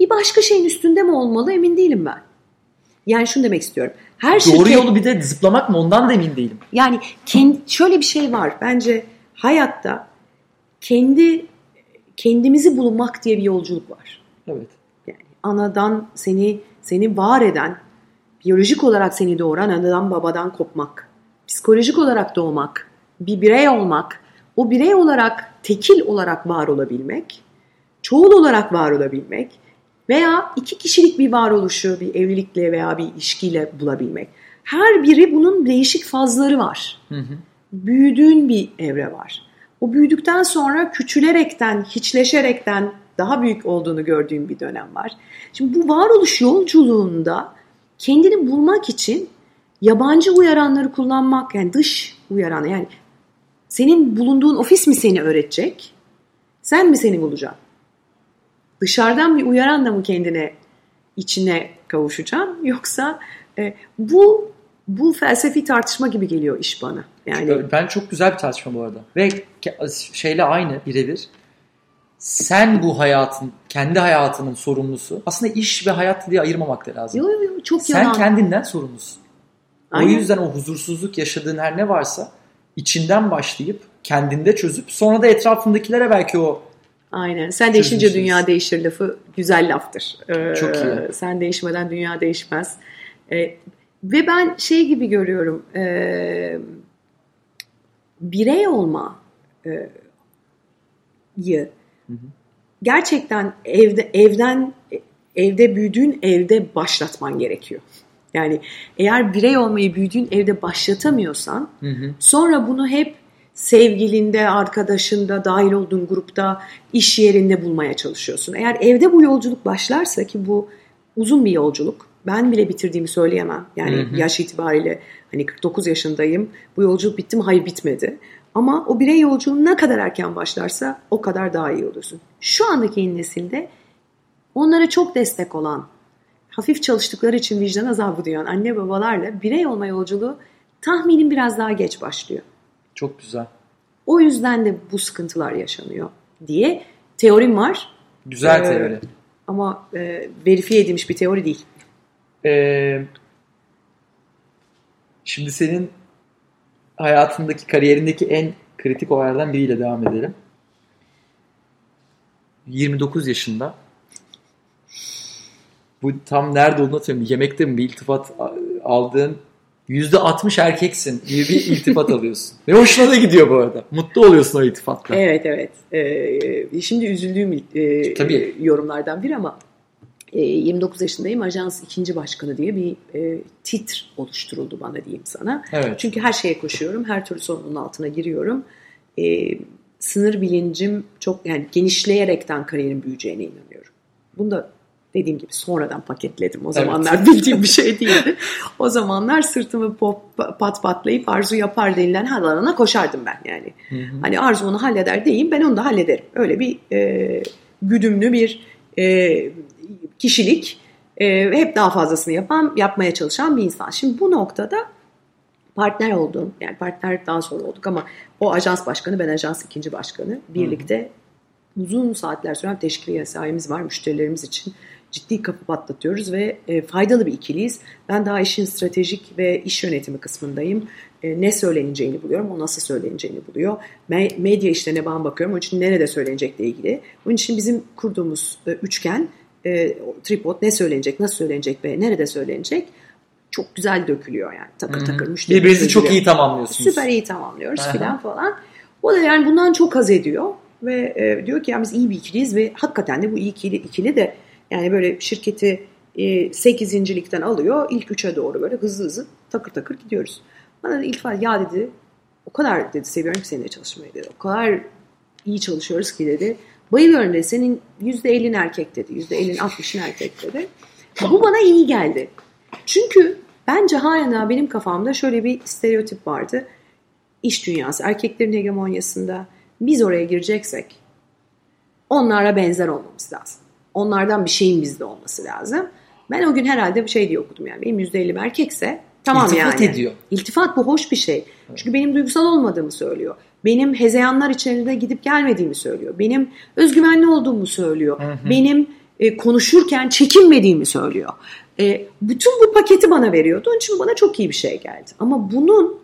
bir başka şeyin üstünde mi olmalı emin değilim ben. Yani şunu demek istiyorum. Her Doğru şirket, yolu bir de zıplamak mı ondan da emin değilim. Yani kendi, şöyle bir şey var. Bence hayatta kendi kendimizi bulmak diye bir yolculuk var. Evet. Yani anadan seni seni var eden, biyolojik olarak seni doğuran anadan babadan kopmak, psikolojik olarak doğmak, bir birey olmak, o birey olarak tekil olarak var olabilmek, çoğul olarak var olabilmek veya iki kişilik bir varoluşu bir evlilikle veya bir ilişkiyle bulabilmek. Her biri bunun değişik fazları var. Hı hı. Büyüdüğün bir evre var. O büyüdükten sonra küçülerekten, hiçleşerekten daha büyük olduğunu gördüğüm bir dönem var. Şimdi bu varoluş yolculuğunda kendini bulmak için yabancı uyaranları kullanmak, yani dış uyaran, yani senin bulunduğun ofis mi seni öğretecek? Sen mi seni bulacaksın? Dışarıdan bir uyaranla mı kendine içine kavuşacaksın? Yoksa e, bu bu felsefi tartışma gibi geliyor iş bana. Yani Ben çok güzel bir tartışma bu arada. Ve şeyle aynı birebir. Sen bu hayatın, kendi hayatının sorumlusu. Aslında iş ve hayat diye ayırmamak da lazım. yo, yo, yo, çok Sen yalan. kendinden sorumlusun. Aynen. O yüzden o huzursuzluk yaşadığın her ne varsa içinden başlayıp kendinde çözüp sonra da etrafındakilere belki o Aynen. Sen değişince dünya değişir lafı güzel laftır. Ee, Çok iyi. Sen değişmeden dünya değişmez. Ee, ve ben şey gibi görüyorum. E, birey olma e, yı gerçekten evde evden evde büyüdüğün evde başlatman gerekiyor. Yani eğer birey olmayı büyüdüğün evde başlatamıyorsan Hı hı. Sonra bunu hep sevgilinde, arkadaşında, dahil olduğun grupta, iş yerinde bulmaya çalışıyorsun. Eğer evde bu yolculuk başlarsa ki bu uzun bir yolculuk. Ben bile bitirdiğimi söyleyemem. Yani Hı hı. yaş itibariyle hani 49 yaşındayım. Bu yolculuk bitti mi? Hayır bitmedi. Ama o birey yolculuğu ne kadar erken başlarsa o kadar daha iyi olursun. Şu andaki yeni nesilde onlara çok destek olan, hafif çalıştıkları için vicdan azabı duyan anne babalarla birey olma yolculuğu tahminim biraz daha geç başlıyor. Çok güzel. O yüzden de bu sıkıntılar yaşanıyor diye teorim var. Güzel Ee, teori. Ama e, verifiye edilmiş bir teori değil. Ee, şimdi senin hayatındaki, kariyerindeki en kritik olaylardan biriyle devam edelim. 29 yaşında. Bu tam nerede olduğunu hatırlamıyorum. Yemekte mi bir iltifat aldığın %60 erkeksin gibi bir iltifat alıyorsun. Ve hoşuna da gidiyor bu arada. Mutlu oluyorsun o iltifatla. Evet evet. Ee, şimdi üzüldüğüm e, Tabii. yorumlardan bir ama 29 yaşındayım. Ajans ikinci başkanı diye bir e, titr oluşturuldu bana diyeyim sana. Evet. Çünkü her şeye koşuyorum. Her türlü sorunun altına giriyorum. E, sınır bilincim çok yani genişleyerekten kariyerin büyüyeceğine inanıyorum. Bunu da dediğim gibi sonradan paketledim. O zamanlar bildiğim bir şey değildi. O zamanlar sırtımı pop, pat patlayıp arzu yapar denilen alana koşardım ben yani. Hı hı. Hani arzu onu halleder diyeyim ben onu da hallederim. Öyle bir e, güdümlü bir e, kişilik e, hep daha fazlasını yapan, yapmaya çalışan bir insan. Şimdi bu noktada partner oldum. Yani partner daha sonra olduk ama o ajans başkanı ben ajans ikinci başkanı. Birlikte uzun saatler süren teşkil mesaimiz var müşterilerimiz için. ciddi kapı patlatıyoruz ve e, faydalı bir ikiliyiz. Ben daha işin stratejik ve iş yönetimi kısmındayım. E, ne söyleneceğini buluyorum, o nasıl söyleneceğini buluyor. Me- medya işlerine ben bakıyorum, onun için nerede söylenecekle ilgili. Onun için bizim kurduğumuz e, üçgen, e, tripod ne söylenecek, nasıl söylenecek ve nerede söylenecek çok güzel dökülüyor yani takır takır müşteri. Birbirinizi çok iyi tamamlıyorsunuz. Süper iyi tamamlıyoruz filan falan. O da yani bundan çok haz ediyor ve e, diyor ki ya biz iyi bir ikiliyiz ve hakikaten de bu iyi ikili, ikili de yani böyle şirketi e, 8. ligden alıyor ilk 3'e doğru böyle hızlı hızlı takır takır gidiyoruz. Bana da ilk ya dedi o kadar dedi seviyorum ki seninle çalışmayı dedi. O kadar iyi çalışıyoruz ki dedi. Bayılıyorum dedi. Senin %50'in erkek dedi. %50'in 60'ın erkek dedi. Bu bana iyi geldi. Çünkü bence hala benim kafamda şöyle bir stereotip vardı. İş dünyası, erkeklerin hegemonyasında biz oraya gireceksek onlara benzer olmamız lazım. Onlardan bir şeyin bizde olması lazım. Ben o gün herhalde bir şey diye okudum yani. Benim %50'm erkekse tamam İltifat yani. ediyor. İltifat bu hoş bir şey. Çünkü benim duygusal olmadığımı söylüyor. Benim hezeyanlar içerisinde gidip gelmediğimi söylüyor. Benim özgüvenli olduğumu söylüyor. Benim e, konuşurken çekinmediğimi söylüyor. E, bütün bu paketi bana veriyordu. Onun için bana çok iyi bir şey geldi. Ama bunun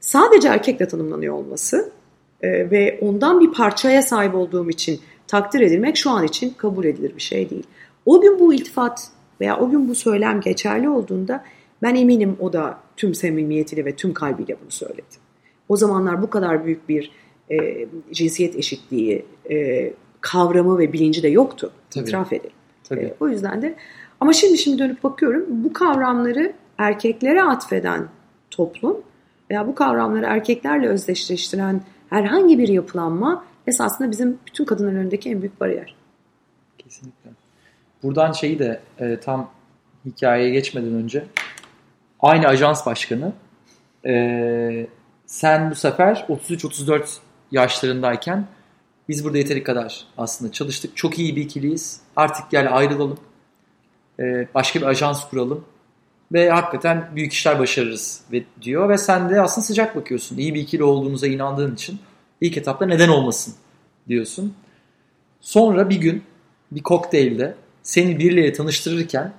sadece erkekle tanımlanıyor olması e, ve ondan bir parçaya sahip olduğum için takdir edilmek şu an için kabul edilir bir şey değil. O gün bu iltifat veya o gün bu söylem geçerli olduğunda ben eminim o da tüm samimiyetiyle ve tüm kalbiyle bunu söyledi. O zamanlar bu kadar büyük bir e, cinsiyet eşitliği e, kavramı ve bilinci de yoktu. Tabii. İtiraf edelim. Tabii. E, o yüzden de ama şimdi şimdi dönüp bakıyorum bu kavramları erkeklere atfeden toplum veya bu kavramları erkeklerle özdeşleştiren herhangi bir yapılanma esasında bizim bütün kadınların önündeki en büyük bariyer. Kesinlikle. Buradan şeyi de e, tam hikayeye geçmeden önce aynı ajans başkanı e, sen bu sefer 33-34 yaşlarındayken biz burada yeteri kadar aslında çalıştık. Çok iyi bir ikiliyiz. Artık gel ayrılalım. E, başka bir ajans kuralım. Ve hakikaten büyük işler başarırız diyor. Ve sen de aslında sıcak bakıyorsun. İyi bir ikili olduğunuza inandığın için ilk etapta neden olmasın diyorsun. Sonra bir gün bir kokteylde seni birileriyle tanıştırırken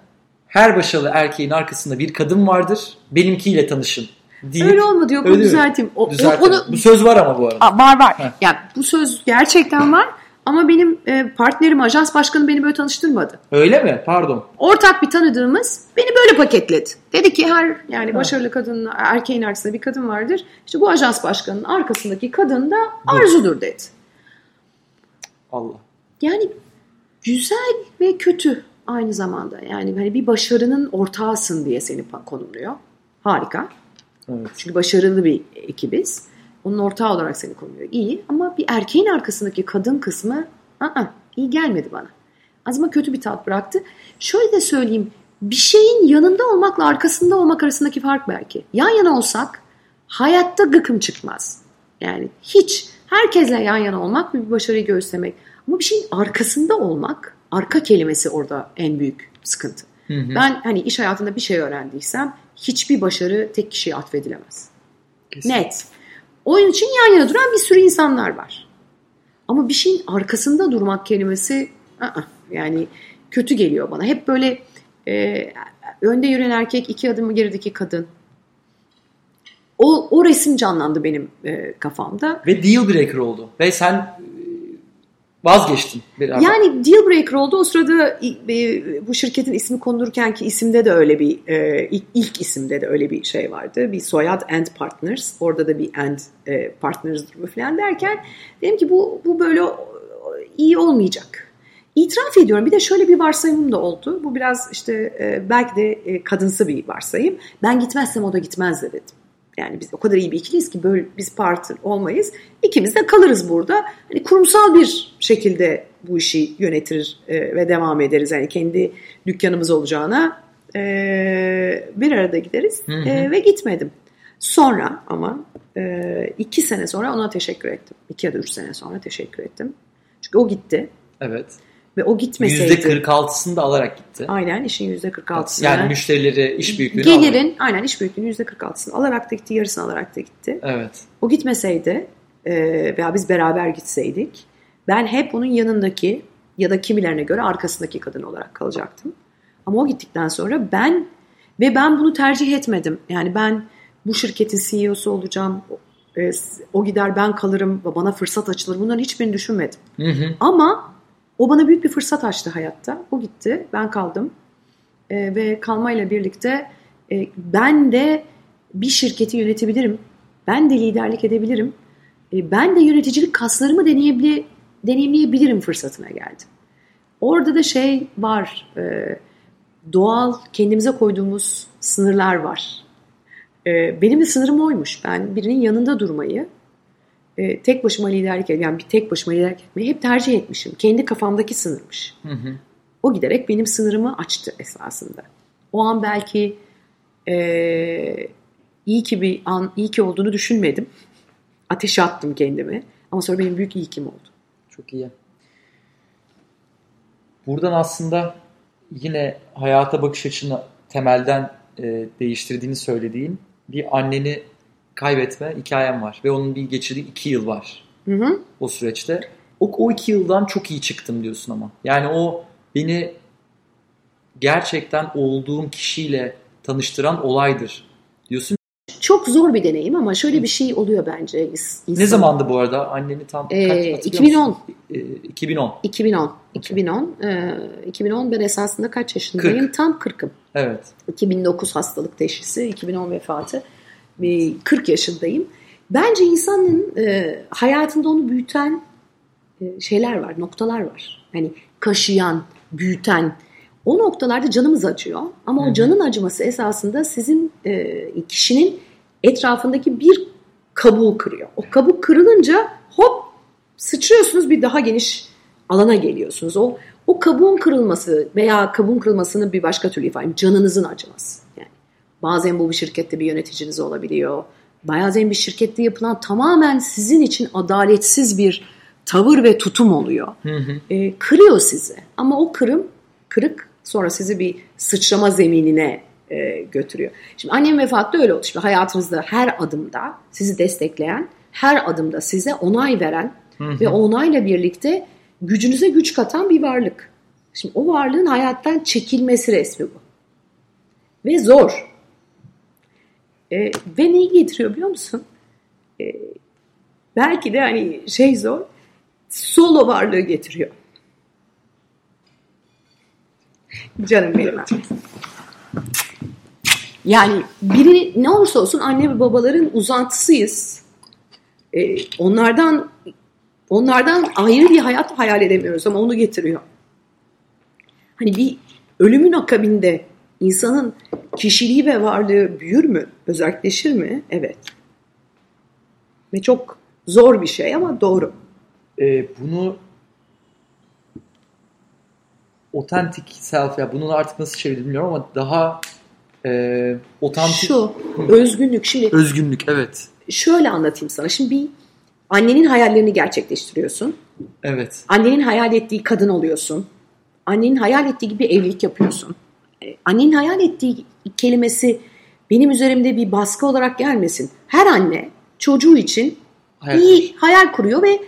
her başarılı erkeğin arkasında bir kadın vardır. Benimkiyle tanışın. Deyip, Öyle olma diyor. Bunu Öyle mi? düzelteyim. O, Düzeltelim. onu, Bu söz var ama bu arada. Aa, var var. Heh. Yani bu söz gerçekten var. Ama benim e, partnerim, ajans başkanı beni böyle tanıştırmadı. Öyle mi? Pardon. Ortak bir tanıdığımız beni böyle paketledi. Dedi ki her yani başarılı kadın, erkeğin arkasında bir kadın vardır. İşte bu ajans başkanının arkasındaki kadın da Arzu'dur dedi. Allah. Yani güzel ve kötü aynı zamanda. Yani hani bir başarının ortağısın diye seni konumluyor. Harika. Evet. Çünkü başarılı bir ekibiz. Onun ortağı olarak seni konuluyor. İyi ama bir erkeğin arkasındaki kadın kısmı aa, iyi gelmedi bana. Azıma kötü bir tat bıraktı. Şöyle de söyleyeyim. Bir şeyin yanında olmakla arkasında olmak arasındaki fark belki. Yan yana olsak hayatta gıkım çıkmaz. Yani hiç herkesle yan yana olmak bir başarıyı göstermek. Ama bir şeyin arkasında olmak, arka kelimesi orada en büyük sıkıntı. Hı hı. Ben hani iş hayatında bir şey öğrendiysem hiçbir başarı tek kişiye atfedilemez. Kesinlikle. Net. Oyun için yan yana duran bir sürü insanlar var. Ama bir şeyin arkasında durmak kelimesi ı-ı, yani kötü geliyor bana. Hep böyle e, önde yürüyen erkek iki adım gerideki kadın. O, o resim canlandı benim e, kafamda. Ve deal breaker oldu. Ve sen vazgeçtin. Beraber. Yani deal breaker oldu. O sırada e, bu şirketin ismi konulurken ki isimde de öyle bir e, ilk, isimde de öyle bir şey vardı. Bir soyad and partners. Orada da bir and e, partners durumu falan derken dedim ki bu bu böyle iyi olmayacak. İtiraf ediyorum. Bir de şöyle bir varsayımım da oldu. Bu biraz işte belki de kadınsı bir varsayım. Ben gitmezsem o da gitmez de dedim. Yani biz o kadar iyi bir ikiliyiz ki böyle biz partner olmayız. İkimiz de kalırız burada. Hani kurumsal bir şekilde bu işi yönetir e, ve devam ederiz. Yani kendi dükkanımız olacağına e, bir arada gideriz Hı hı. E, ve gitmedim. Sonra ama e, iki sene sonra ona teşekkür ettim. İki ya da üç sene sonra teşekkür ettim. Çünkü o gitti Evet. Ve o gitmeseydi. %46'sını da alarak gitti. Aynen işin yüzde 46'sını. Yani müşterileri, iş büyüklüğünü alarak. Gelirin aynen iş büyüklüğünün yüzde 46'sını alarak da gitti, yarısını alarak da gitti. Evet. O gitmeseydi e, veya biz beraber gitseydik ben hep onun yanındaki ya da kimilerine göre arkasındaki kadın olarak kalacaktım. Ama o gittikten sonra ben ve ben bunu tercih etmedim. Yani ben bu şirketin CEO'su olacağım. E, o gider ben kalırım ve bana fırsat açılır. Bunların hiçbirini düşünmedim. Hı hı. Ama o bana büyük bir fırsat açtı hayatta. O gitti. Ben kaldım. E, ve kalmayla birlikte e, ben de bir şirketi yönetebilirim. Ben de liderlik edebilirim. E, ben de yöneticilik kaslarımı deneyimli, deneyimleyebilirim fırsatına geldim. Orada da şey var. E, doğal kendimize koyduğumuz sınırlar var. E, benim de sınırım oymuş. Ben birinin yanında durmayı, e, tek başıma liderlik yani bir tek başıma liderlik etmeyi hep tercih etmişim. Kendi kafamdaki sınırmış. Hı hı. O giderek benim sınırımı açtı esasında. O an belki e, iyi ki bir an, iyi ki olduğunu düşünmedim. Ateşe attım kendimi. Ama sonra benim büyük ilkim oldu. Çok iyi. Buradan aslında yine hayata bakış açını temelden e, değiştirdiğini söylediğin bir anneni kaybetme hikayem var. Ve onun bir geçirdiği iki yıl var. Hı hı. O süreçte. O, o iki yıldan çok iyi çıktım diyorsun ama. Yani o beni gerçekten olduğum kişiyle tanıştıran olaydır diyorsun. Çok zor bir deneyim ama şöyle bir şey oluyor bence. İnsan... Ne zamandı bu arada? Anneni tam ee, 2010. Ee, 2010. 2010. 2010. Ee, 2010 ben esasında kaç yaşındayım? 40. Tam 40'ım. Evet. 2009 hastalık teşhisi, 2010 vefatı. 40 yaşındayım. Bence insanın e, hayatında onu büyüten e, şeyler var, noktalar var. Hani kaşıyan, büyüten, o noktalarda canımız acıyor. Ama Hı-hı. o canın acıması esasında sizin e, kişinin etrafındaki bir kabuğu kırıyor. O kabuk kırılınca hop sıçrıyorsunuz bir daha geniş alana geliyorsunuz. O o kabuğun kırılması veya kabuğun kırılmasını bir başka türlü ifade canınızın acıması. Bazen bu bir şirkette bir yöneticiniz olabiliyor. Bazen bir şirkette yapılan tamamen sizin için adaletsiz bir tavır ve tutum oluyor. Hı hı. E, kırıyor sizi. Ama o kırım, kırık sonra sizi bir sıçrama zeminine e, götürüyor. Şimdi annem vefatı öyle oldu. Şimdi hayatınızda her adımda sizi destekleyen, her adımda size onay veren hı hı. ve onayla birlikte gücünüze güç katan bir varlık. Şimdi o varlığın hayattan çekilmesi resmi bu. Ve zor. E, ve neyi getiriyor biliyor musun? E, belki de hani şey zor, solo varlığı getiriyor. Canım benim. Yani biri ne olursa olsun anne ve babaların uzantısıyız. Ee, onlardan onlardan ayrı bir hayat hayal edemiyoruz ama onu getiriyor. Hani bir ölümün akabinde insanın kişiliği ve varlığı büyür mü? Özelleşir mi? Evet. Ve çok zor bir şey ama doğru. Ee, bunu otentik self ya bunun artık nasıl çevirir bilmiyorum ama daha e, otantik. Şu özgünlük şimdi. Özgünlük evet. Şöyle anlatayım sana. Şimdi bir annenin hayallerini gerçekleştiriyorsun. Evet. Annenin hayal ettiği kadın oluyorsun. Annenin hayal ettiği gibi evlilik yapıyorsun. Annenin hayal ettiği kelimesi benim üzerimde bir baskı olarak gelmesin. Her anne çocuğu için hayal. iyi hayal kuruyor ve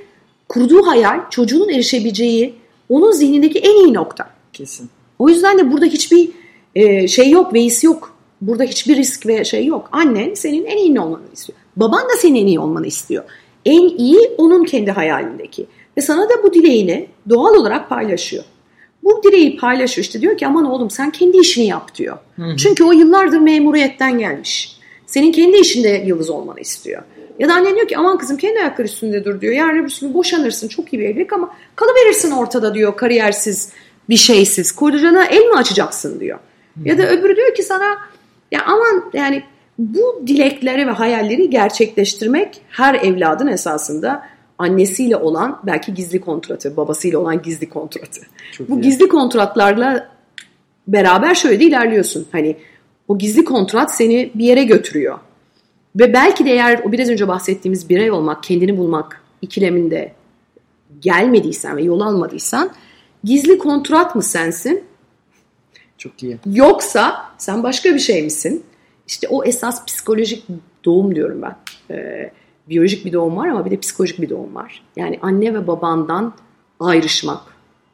kurduğu hayal çocuğun erişebileceği onun zihnindeki en iyi nokta. Kesin. O yüzden de burada hiçbir e, şey yok, veis yok. Burada hiçbir risk ve şey yok. Annen senin en iyi olmanı istiyor. Baban da senin en iyi olmanı istiyor. En iyi onun kendi hayalindeki. Ve sana da bu dileğini doğal olarak paylaşıyor. Bu dileği paylaşıyor işte diyor ki aman oğlum sen kendi işini yap diyor. Hı hı. Çünkü o yıllardır memuriyetten gelmiş. Senin kendi işinde yıldız olmanı istiyor. Ya da annen diyor ki aman kızım kendi ayakları üstünde dur diyor. Yarın bir gün boşanırsın çok iyi bir evlilik ama kalıverirsin ortada diyor kariyersiz bir şeysiz. Kocana el mi açacaksın diyor. Ya da öbürü diyor ki sana ya aman yani bu dilekleri ve hayalleri gerçekleştirmek her evladın esasında annesiyle olan belki gizli kontratı, babasıyla olan gizli kontratı. Çok bu iyi. gizli kontratlarla beraber şöyle de ilerliyorsun. Hani o gizli kontrat seni bir yere götürüyor. Ve belki de eğer o biraz önce bahsettiğimiz birey olmak, kendini bulmak ikileminde gelmediysen ve yol almadıysan gizli kontrat mı sensin? Çok iyi. Yoksa sen başka bir şey misin? İşte o esas psikolojik doğum diyorum ben. Ee, biyolojik bir doğum var ama bir de psikolojik bir doğum var. Yani anne ve babandan ayrışmak.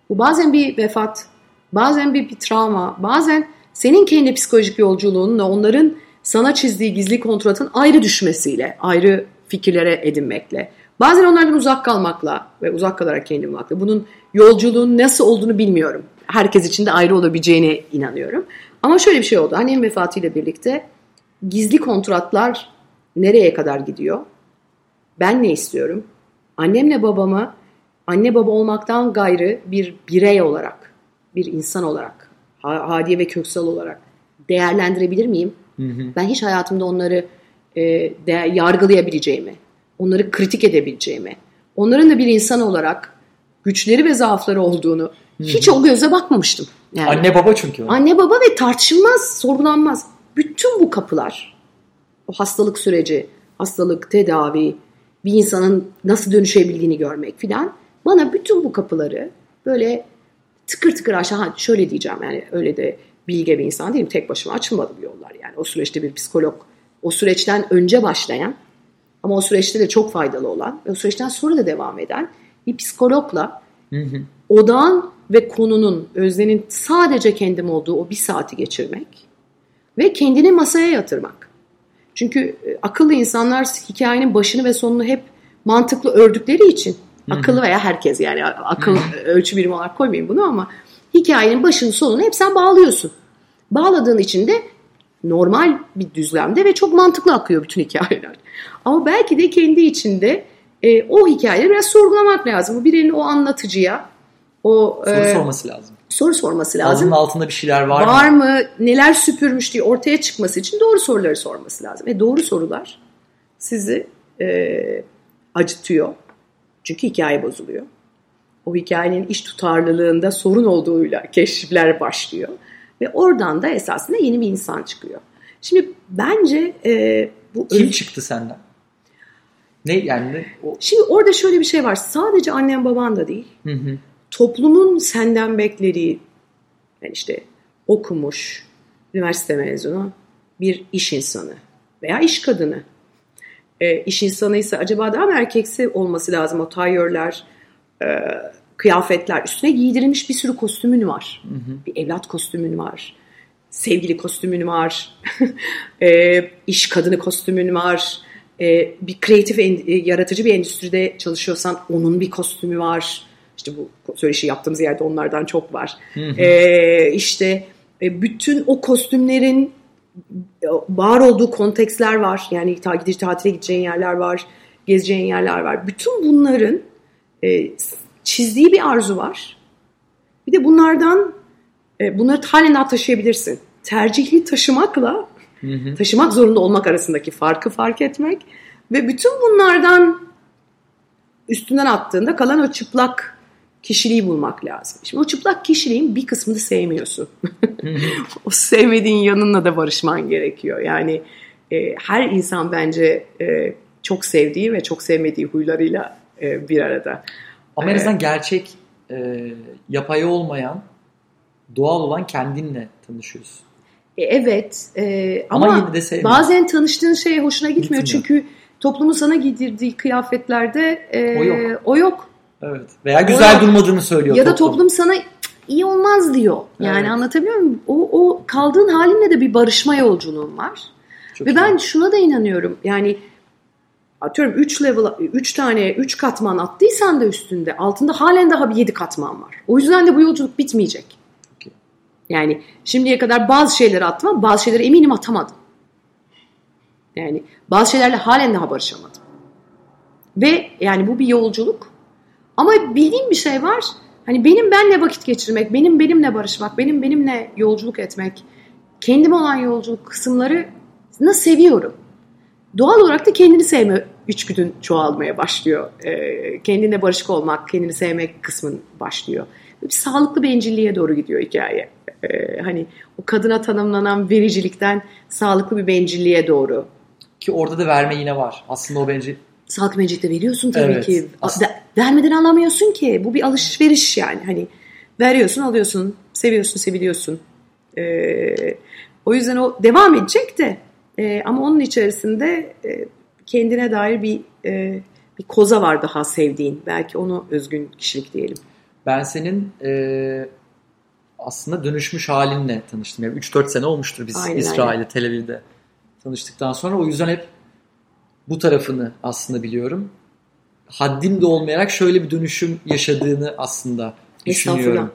Bu bazen bir vefat, bazen bir, bir travma, bazen senin kendi psikolojik yolculuğunla onların sana çizdiği gizli kontratın ayrı düşmesiyle, ayrı fikirlere edinmekle, bazen onlardan uzak kalmakla ve uzak kalarak kendimi bulmakla. Bunun yolculuğun nasıl olduğunu bilmiyorum. Herkes için de ayrı olabileceğine inanıyorum. Ama şöyle bir şey oldu. Annemin vefatıyla birlikte gizli kontratlar nereye kadar gidiyor? Ben ne istiyorum? Annemle babamı anne baba olmaktan gayrı bir birey olarak, bir insan olarak, hadiye ve köksal olarak değerlendirebilir miyim? Hı hı. Ben hiç hayatımda onları e, de, yargılayabileceğimi, onları kritik edebileceğimi, onların da bir insan olarak güçleri ve zaafları olduğunu hı hı. hiç o göze bakmamıştım. Yani, anne baba çünkü. Anne baba ve tartışılmaz, sorgulanmaz. Bütün bu kapılar, o hastalık süreci, hastalık, tedavi, bir insanın nasıl dönüşebildiğini görmek filan bana bütün bu kapıları böyle tıkır tıkır aşağı şöyle diyeceğim yani öyle de bilge bir insan değilim. Tek başıma açılmadı bu yollar yani. O süreçte bir psikolog, o süreçten önce başlayan ama o süreçte de çok faydalı olan ve o süreçten sonra da devam eden bir psikologla hı hı. odağın ve konunun, öznenin sadece kendim olduğu o bir saati geçirmek ve kendini masaya yatırmak. Çünkü e, akıllı insanlar hikayenin başını ve sonunu hep mantıklı ördükleri için Akıllı veya herkes yani akıl ölçü birimi olarak koymayayım bunu ama hikayenin başını sonunu hep sen bağlıyorsun. Bağladığın için de normal bir düzlemde ve çok mantıklı akıyor bütün hikayeler. Ama belki de kendi içinde e, o hikayeleri biraz sorgulamak lazım. Bu birinin o anlatıcıya o soru e, sorması lazım. Soru sorması lazım. Ağzının altında bir şeyler var, var mı? Var mı? Neler süpürmüş diye ortaya çıkması için doğru soruları sorması lazım. Ve doğru sorular sizi e, acıtıyor çünkü hikaye bozuluyor. O hikayenin iş tutarlılığında sorun olduğuyla keşifler başlıyor. Ve oradan da esasında yeni bir insan çıkıyor. Şimdi bence e, bu... Kim ölü... çıktı senden? Ne yani? Ne? O... Şimdi orada şöyle bir şey var. Sadece annen baban da değil. Hı hı. Toplumun senden beklediği yani işte okumuş, üniversite mezunu bir iş insanı veya iş kadını e, iş insanıysa acaba daha mı erkeksi olması lazım o tayyörler, e, kıyafetler. Üstüne giydirilmiş bir sürü kostümün var. Hı hı. Bir evlat kostümün var. Sevgili kostümün var. e, iş kadını kostümün var. E, bir kreatif, en, e, yaratıcı bir endüstride çalışıyorsan onun bir kostümü var. İşte bu söyleşi yaptığımız yerde onlardan çok var. Hı. E, işte e, bütün o kostümlerin var olduğu konteksler var. Yani ta gidici tatile gideceğin yerler var, gezeceğin yerler var. Bütün bunların e, çizdiği bir arzu var. Bir de bunlardan e, bunları halen taşıyabilirsin. Tercihli taşımakla hı hı. taşımak zorunda olmak arasındaki farkı fark etmek ve bütün bunlardan üstünden attığında kalan o çıplak kişiliği bulmak lazım. Şimdi o çıplak kişiliğin bir kısmını sevmiyorsun. o sevmediğin yanınla da barışman gerekiyor. Yani e, her insan bence e, çok sevdiği ve çok sevmediği huylarıyla e, bir arada. Ama en azından ee, gerçek e, yapay olmayan doğal olan kendinle tanışıyorsun. E, evet e, ama, ama yine de bazen tanıştığın şey hoşuna gitmiyor. gitmiyor. Çünkü toplumun sana giydirdiği kıyafetlerde e, o yok. O yok. Evet. Veya güzel o, durmadığını söylüyor Ya toplum. da toplum sana iyi olmaz diyor. Yani evet. anlatabiliyor muyum? O, o kaldığın halinle de bir barışma yolculuğun var. Çok Ve iyi. ben şuna da inanıyorum. Yani atıyorum 3 level 3 tane 3 katman attıysan da üstünde altında halen daha bir 7 katman var. O yüzden de bu yolculuk bitmeyecek. Okay. Yani şimdiye kadar bazı şeyleri attım bazı şeyleri eminim atamadım. Yani bazı şeylerle halen daha barışamadım. Ve yani bu bir yolculuk ama bildiğim bir şey var. Hani benim benle vakit geçirmek, benim benimle barışmak, benim benimle yolculuk etmek, kendim olan yolculuk kısımlarını seviyorum. Doğal olarak da kendini sevme içgüdün çoğalmaya başlıyor. E, kendine barışık olmak, kendini sevmek kısmın başlıyor. Bir sağlıklı bencilliğe doğru gidiyor hikaye. E, hani o kadına tanımlanan vericilikten sağlıklı bir bencilliğe doğru. Ki orada da verme yine var. Aslında o bencil Sağlık mercekte veriyorsun tabii evet. ki. Ver, vermeden alamıyorsun ki. Bu bir alışveriş yani. Hani veriyorsun, alıyorsun, seviyorsun, seviliyorsun. Ee, o yüzden o devam edecek de e, ama onun içerisinde e, kendine dair bir e, bir koza var daha sevdiğin. Belki onu özgün kişilik diyelim. Ben senin e, aslında dönüşmüş halinle tanıştım. Yani 3-4 sene olmuştur biz Aynen, İsrail'de, Tel Aviv'de tanıştıktan sonra. O yüzden hep bu tarafını aslında biliyorum. Haddim de olmayarak şöyle bir dönüşüm yaşadığını aslında düşünüyorum.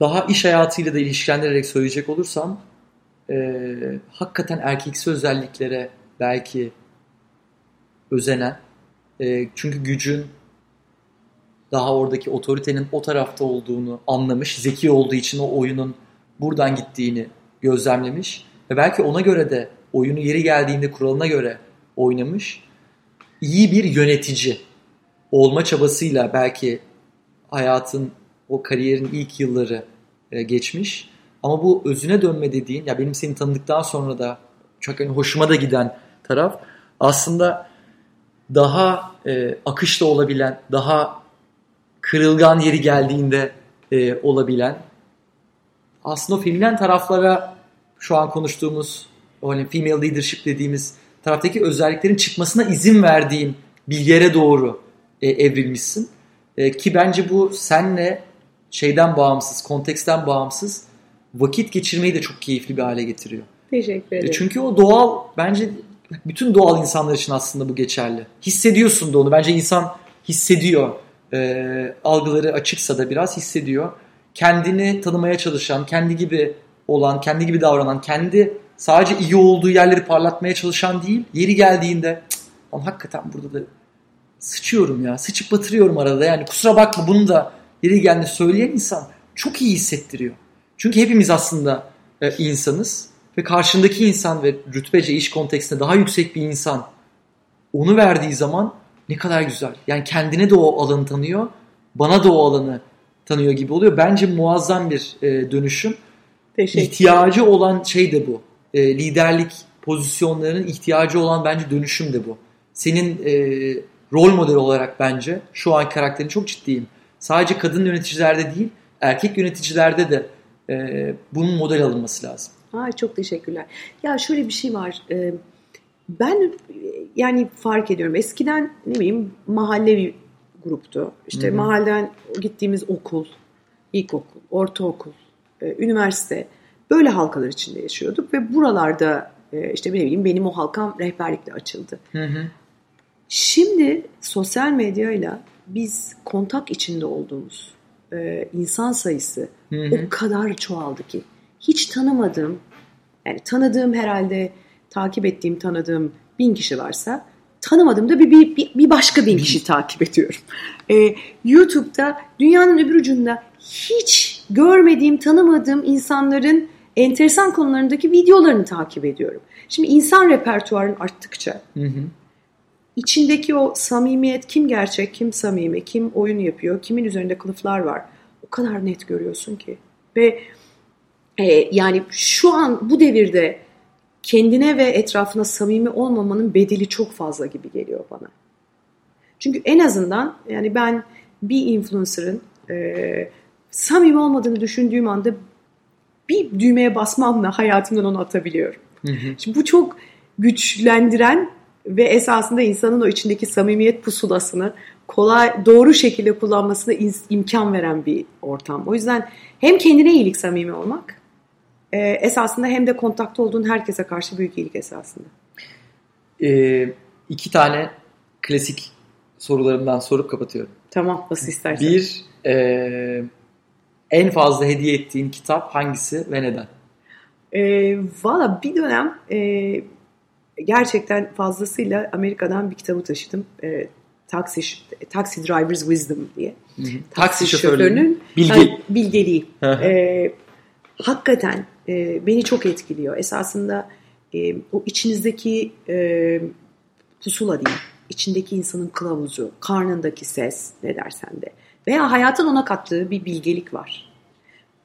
Daha iş hayatıyla da ilişkilendirerek söyleyecek olursam e, hakikaten erkeksi özelliklere belki özenen e, çünkü gücün daha oradaki otoritenin o tarafta olduğunu anlamış, zeki olduğu için o oyunun buradan gittiğini gözlemlemiş ve belki ona göre de oyunu yeri geldiğinde kuralına göre oynamış. İyi bir yönetici olma çabasıyla belki hayatın o kariyerin ilk yılları e, geçmiş. Ama bu özüne dönme dediğin ya benim seni tanıdıktan sonra da çok hani hoşuma da giden taraf aslında daha e, akışta olabilen, daha kırılgan yeri geldiğinde e, olabilen aslında o feminen taraflara şu an konuştuğumuz o hani female leadership dediğimiz taraftaki özelliklerin çıkmasına izin verdiğin bir yere doğru e, evrilmişsin. E, ki bence bu senle şeyden bağımsız, konteksten bağımsız vakit geçirmeyi de çok keyifli bir hale getiriyor. Teşekkür E, ederim. çünkü o doğal bence bütün doğal insanlar için aslında bu geçerli. Hissediyorsun da onu. Bence insan hissediyor. E, algıları açıksa da biraz hissediyor. Kendini tanımaya çalışan, kendi gibi olan, kendi gibi davranan, kendi sadece iyi olduğu yerleri parlatmaya çalışan değil. Yeri geldiğinde "Cık, lan hakikaten burada da sıçıyorum ya. Sıçıp batırıyorum arada. Yani kusura bakma bunu da yeri geldiğinde söyleyen insan çok iyi hissettiriyor. Çünkü hepimiz aslında e, insanız ve karşındaki insan ve rütbece iş kontekstinde daha yüksek bir insan onu verdiği zaman ne kadar güzel. Yani kendine de o alanı tanıyor, bana da o alanı tanıyor gibi oluyor. Bence muazzam bir e, dönüşüm. Teşekkür İhtiyacı olan şey de bu. E, liderlik pozisyonlarının ihtiyacı olan bence dönüşüm de bu. Senin e, rol model olarak bence şu an karakterini çok ciddiyim. Sadece kadın yöneticilerde değil, erkek yöneticilerde de e, bunun model alınması lazım. Ay çok teşekkürler. Ya şöyle bir şey var. Ee, Ben e, yani fark ediyorum. Eskiden ne bileyim mahalle bir gruptu. İşte Hı hı. mahalleden gittiğimiz okul, ilkokul, ortaokul, e, üniversite böyle halkalar içinde yaşıyorduk ve buralarda e, işte ne bileyim benim o halkam rehberlikle açıldı. Hı hı. Şimdi sosyal medyayla biz kontak içinde olduğumuz e, insan sayısı Hı hı. o kadar çoğaldı ki hiç tanımadığım yani tanıdığım herhalde takip ettiğim tanıdığım bin kişi varsa tanımadığım da bir, bir, bir, bir başka bin kişi takip ediyorum. E, YouTube'da dünyanın öbür ucunda hiç görmediğim tanımadığım insanların enteresan konularındaki videolarını takip ediyorum. Şimdi insan repertuarın arttıkça Hı hı. içindeki o samimiyet kim gerçek, kim samimi, kim oyun yapıyor, kimin üzerinde kılıflar var o kadar net görüyorsun ki. Ve e, yani şu an bu devirde kendine ve etrafına samimi olmamanın bedeli çok fazla gibi geliyor bana. Çünkü en azından yani ben bir influencer'ın e, samimi olmadığını düşündüğüm anda bir düğmeye basmamla hayatımdan onu atabiliyorum. Hı hı. Şimdi bu çok güçlendiren ve esasında insanın o içindeki samimiyet pusulasını kolay doğru şekilde kullanmasına imkan veren bir ortam. O yüzden hem kendine iyilik samimi olmak e, esasında hem de kontakta olduğun herkese karşı büyük iyilik esasında. Ee, iki tane klasik sorularımdan sorup kapatıyorum. Tamam nasıl istersen. Bir, e, en fazla hediye ettiğin kitap hangisi ve neden? E, Valla bir dönem e, gerçekten fazlasıyla Amerika'dan bir kitabı taşıdım. E, Taxi, Taxi Driver's Wisdom diye. Taksi şoförlüğünün bilgi. yani bilgeliği. Hı hı. E, hakikaten e, beni çok etkiliyor. Esasında e, o içinizdeki e, pusula değil, içindeki insanın kılavuzu, karnındaki ses ne dersen de veya hayatın ona kattığı bir bilgelik var.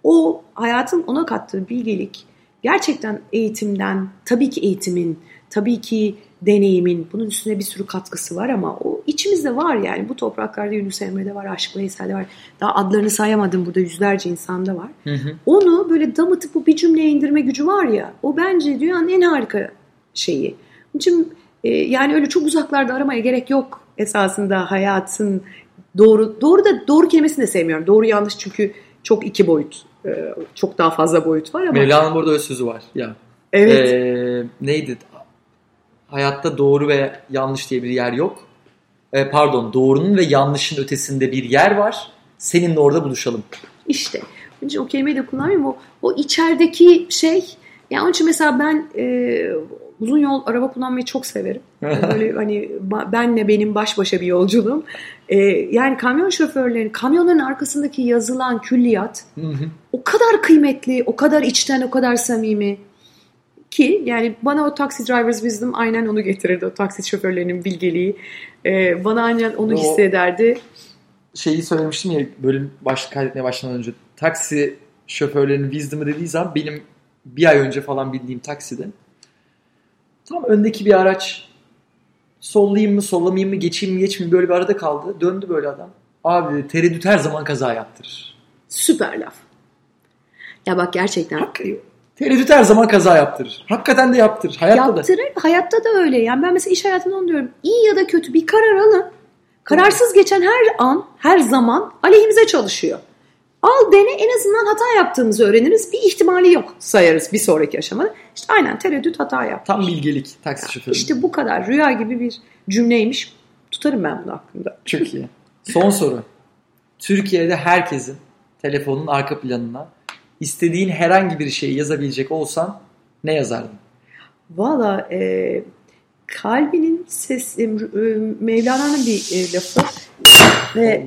O hayatın ona kattığı bilgelik gerçekten eğitimden, tabii ki eğitimin, tabii ki deneyimin, bunun üstüne bir sürü katkısı var ama o içimizde var yani. Bu topraklarda Yunus Emre'de var, Aşık Veysel'de var. Daha adlarını sayamadım burada yüzlerce insanda var. Hı hı. Onu böyle damıtıp bu bir cümleye indirme gücü var ya, o bence dünyanın en harika şeyi. Onun için e, yani öyle çok uzaklarda aramaya gerek yok esasında hayatın Doğru, doğru da doğru kelimesini de sevmiyorum. Doğru yanlış çünkü çok iki boyut. e, Çok daha fazla boyut var ama. Mevlana'nın burada öyle sözü var. Ya. Evet. Ee, neydi? Hayatta doğru ve yanlış diye bir yer yok. Ee, pardon, doğrunun ve yanlışın ötesinde bir yer var. Seninle orada buluşalım. İşte. Önce o kelimeyi de kullanmayayım. O, o içerideki şey. Yani onun için mesela ben e, uzun yol araba kullanmayı çok severim. Böyle hani benle benim baş başa bir yolculuğum. E, yani kamyon şoförlerinin, kamyonların arkasındaki yazılan külliyat Hı hı. o kadar kıymetli, o kadar içten, o kadar samimi ki yani bana o taxi drivers wisdom aynen onu getirirdi. O taksi şoförlerinin bilgeliği. E, bana aynen onu O- hissederdi. Şeyi söylemiştim ya bölüm baş, kaydetmeye başlamadan önce. Taksi şoförlerinin wisdom'ı dediği zaman benim bir ay önce falan bindiğim takside tam öndeki bir araç sollayayım mı sollamayayım mı geçeyim mi geçmeyeyim mi böyle bir arada kaldı. Döndü böyle adam. Abi tereddüt her zaman kaza yaptırır. Süper laf. Ya bak gerçekten Hakikaten. Tereddüt her zaman kaza yaptırır. Hakikaten de yaptırır. Hayatta da. Yaptırır. Hayatta da öyle. Yani ben mesela iş hayatında onu diyorum. İyi ya da kötü bir karar alın. Kararsız geçen her an, her zaman aleyhimize çalışıyor. Al dene en azından hata yaptığımızı öğreniriz. Bir ihtimali yok sayarız bir sonraki aşamada. İşte aynen tereddüt hata yap. Tam bilgelik taksi şoförü. İşte bu kadar rüya gibi bir cümleymiş. Tutarım ben bunu aklımda. Çok iyi. Son soru. Türkiye'de herkesin telefonun arka planına istediğin herhangi bir şeyi yazabilecek olsan ne yazardın? Valla e, kalbinin ses, e, Mevlana'nın bir e, lafı ve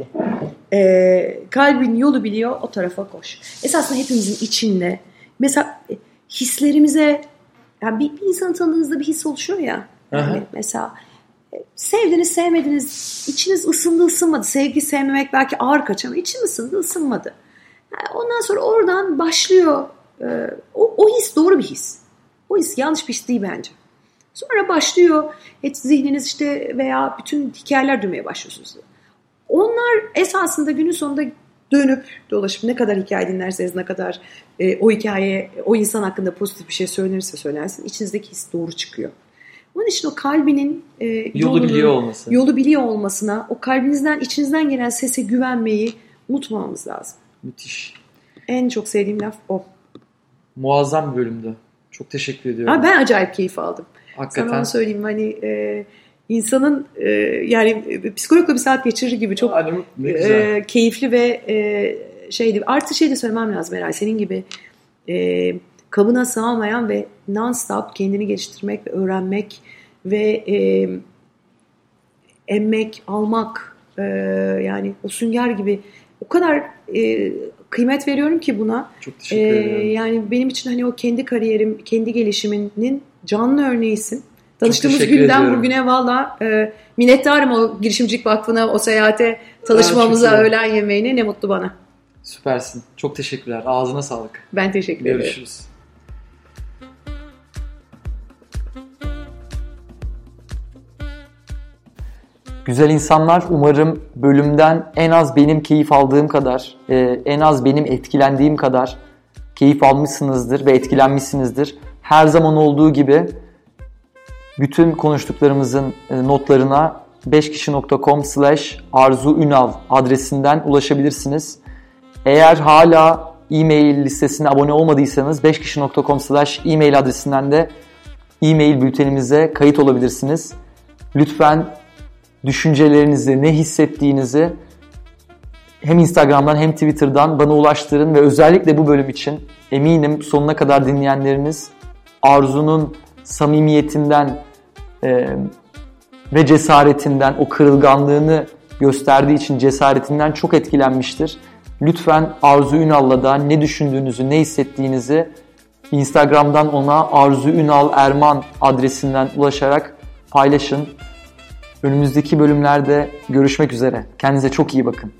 e, kalbin yolu biliyor o tarafa koş. Esasında hepimizin içinde mesela e, hislerimize yani bir, bir insanı tanıdığınızda bir his oluşuyor ya. Yani mesela e, sevdiniz sevmediniz içiniz ısındı ısınmadı. Sevgi sevmemek belki ağır kaçar ama için ısındı ısınmadı. Yani ondan sonra oradan başlıyor e, o, o his doğru bir his. O his yanlış bir his değil bence. Sonra başlıyor et zihniniz işte veya bütün hikayeler duymaya başlıyorsunuz. Onlar esasında günün sonunda dönüp dolaşıp ne kadar hikaye dinlerseniz ne kadar e, o hikaye o insan hakkında pozitif bir şey söylenirse söylensin içinizdeki his doğru çıkıyor. Onun için o kalbinin e, Yolu yolunu- biliyor olması. yolu biliyor olmasına, o kalbinizden, içinizden gelen sese güvenmeyi unutmamamız lazım. Müthiş. En çok sevdiğim laf o. Muazzam bir bölümdü. Çok teşekkür ediyorum. Ha, ben acayip keyif aldım. Sana Hakikaten. onu söyleyeyim hani e, insanın e, yani e, psikologla bir saat geçirir gibi çok güzel. e, keyifli ve e, şeydi. Artı şey de söylemem lazım herhalde senin gibi e, kabına sığamayan ve non-stop kendini geliştirmek ve öğrenmek ve e, emmek, almak e, yani o sünger gibi o kadar e, kıymet veriyorum ki buna. Çok teşekkür Ee, ederim. yani benim için hani o kendi kariyerim, kendi gelişiminin canlı örneğisin. Tanıştığımız günden ediyorum. bugüne valla e, minnettarım o girişimcilik vakfına, o seyahate, tanışmamıza, öğlen yemeğine ne mutlu bana. Süpersin. Çok teşekkürler. Ağzına sağlık. Ben teşekkür ederim. Görüşürüz. Güzel insanlar umarım bölümden en az benim keyif aldığım kadar, e, en az benim etkilendiğim kadar keyif almışsınızdır ve etkilenmişsinizdir. Her zaman olduğu gibi bütün konuştuklarımızın e, notlarına 5kişi.com slash Arzu Ünal adresinden ulaşabilirsiniz. Eğer hala e-mail listesine abone olmadıysanız 5kişi.com slash e-mail adresinden de e-mail bültenimize kayıt olabilirsiniz. Lütfen düşüncelerinizi, ne hissettiğinizi hem Instagram'dan hem Twitter'dan bana ulaştırın ve özellikle bu bölüm için eminim sonuna kadar dinleyenleriniz Arzu'nun samimiyetinden e, ve cesaretinden, o kırılganlığını gösterdiği için cesaretinden çok etkilenmiştir. Lütfen Arzu Ünal'la da ne düşündüğünüzü, ne hissettiğinizi Instagram'dan ona Arzu Ünal Erman adresinden ulaşarak paylaşın. Önümüzdeki bölümlerde görüşmek üzere. Kendinize çok iyi bakın.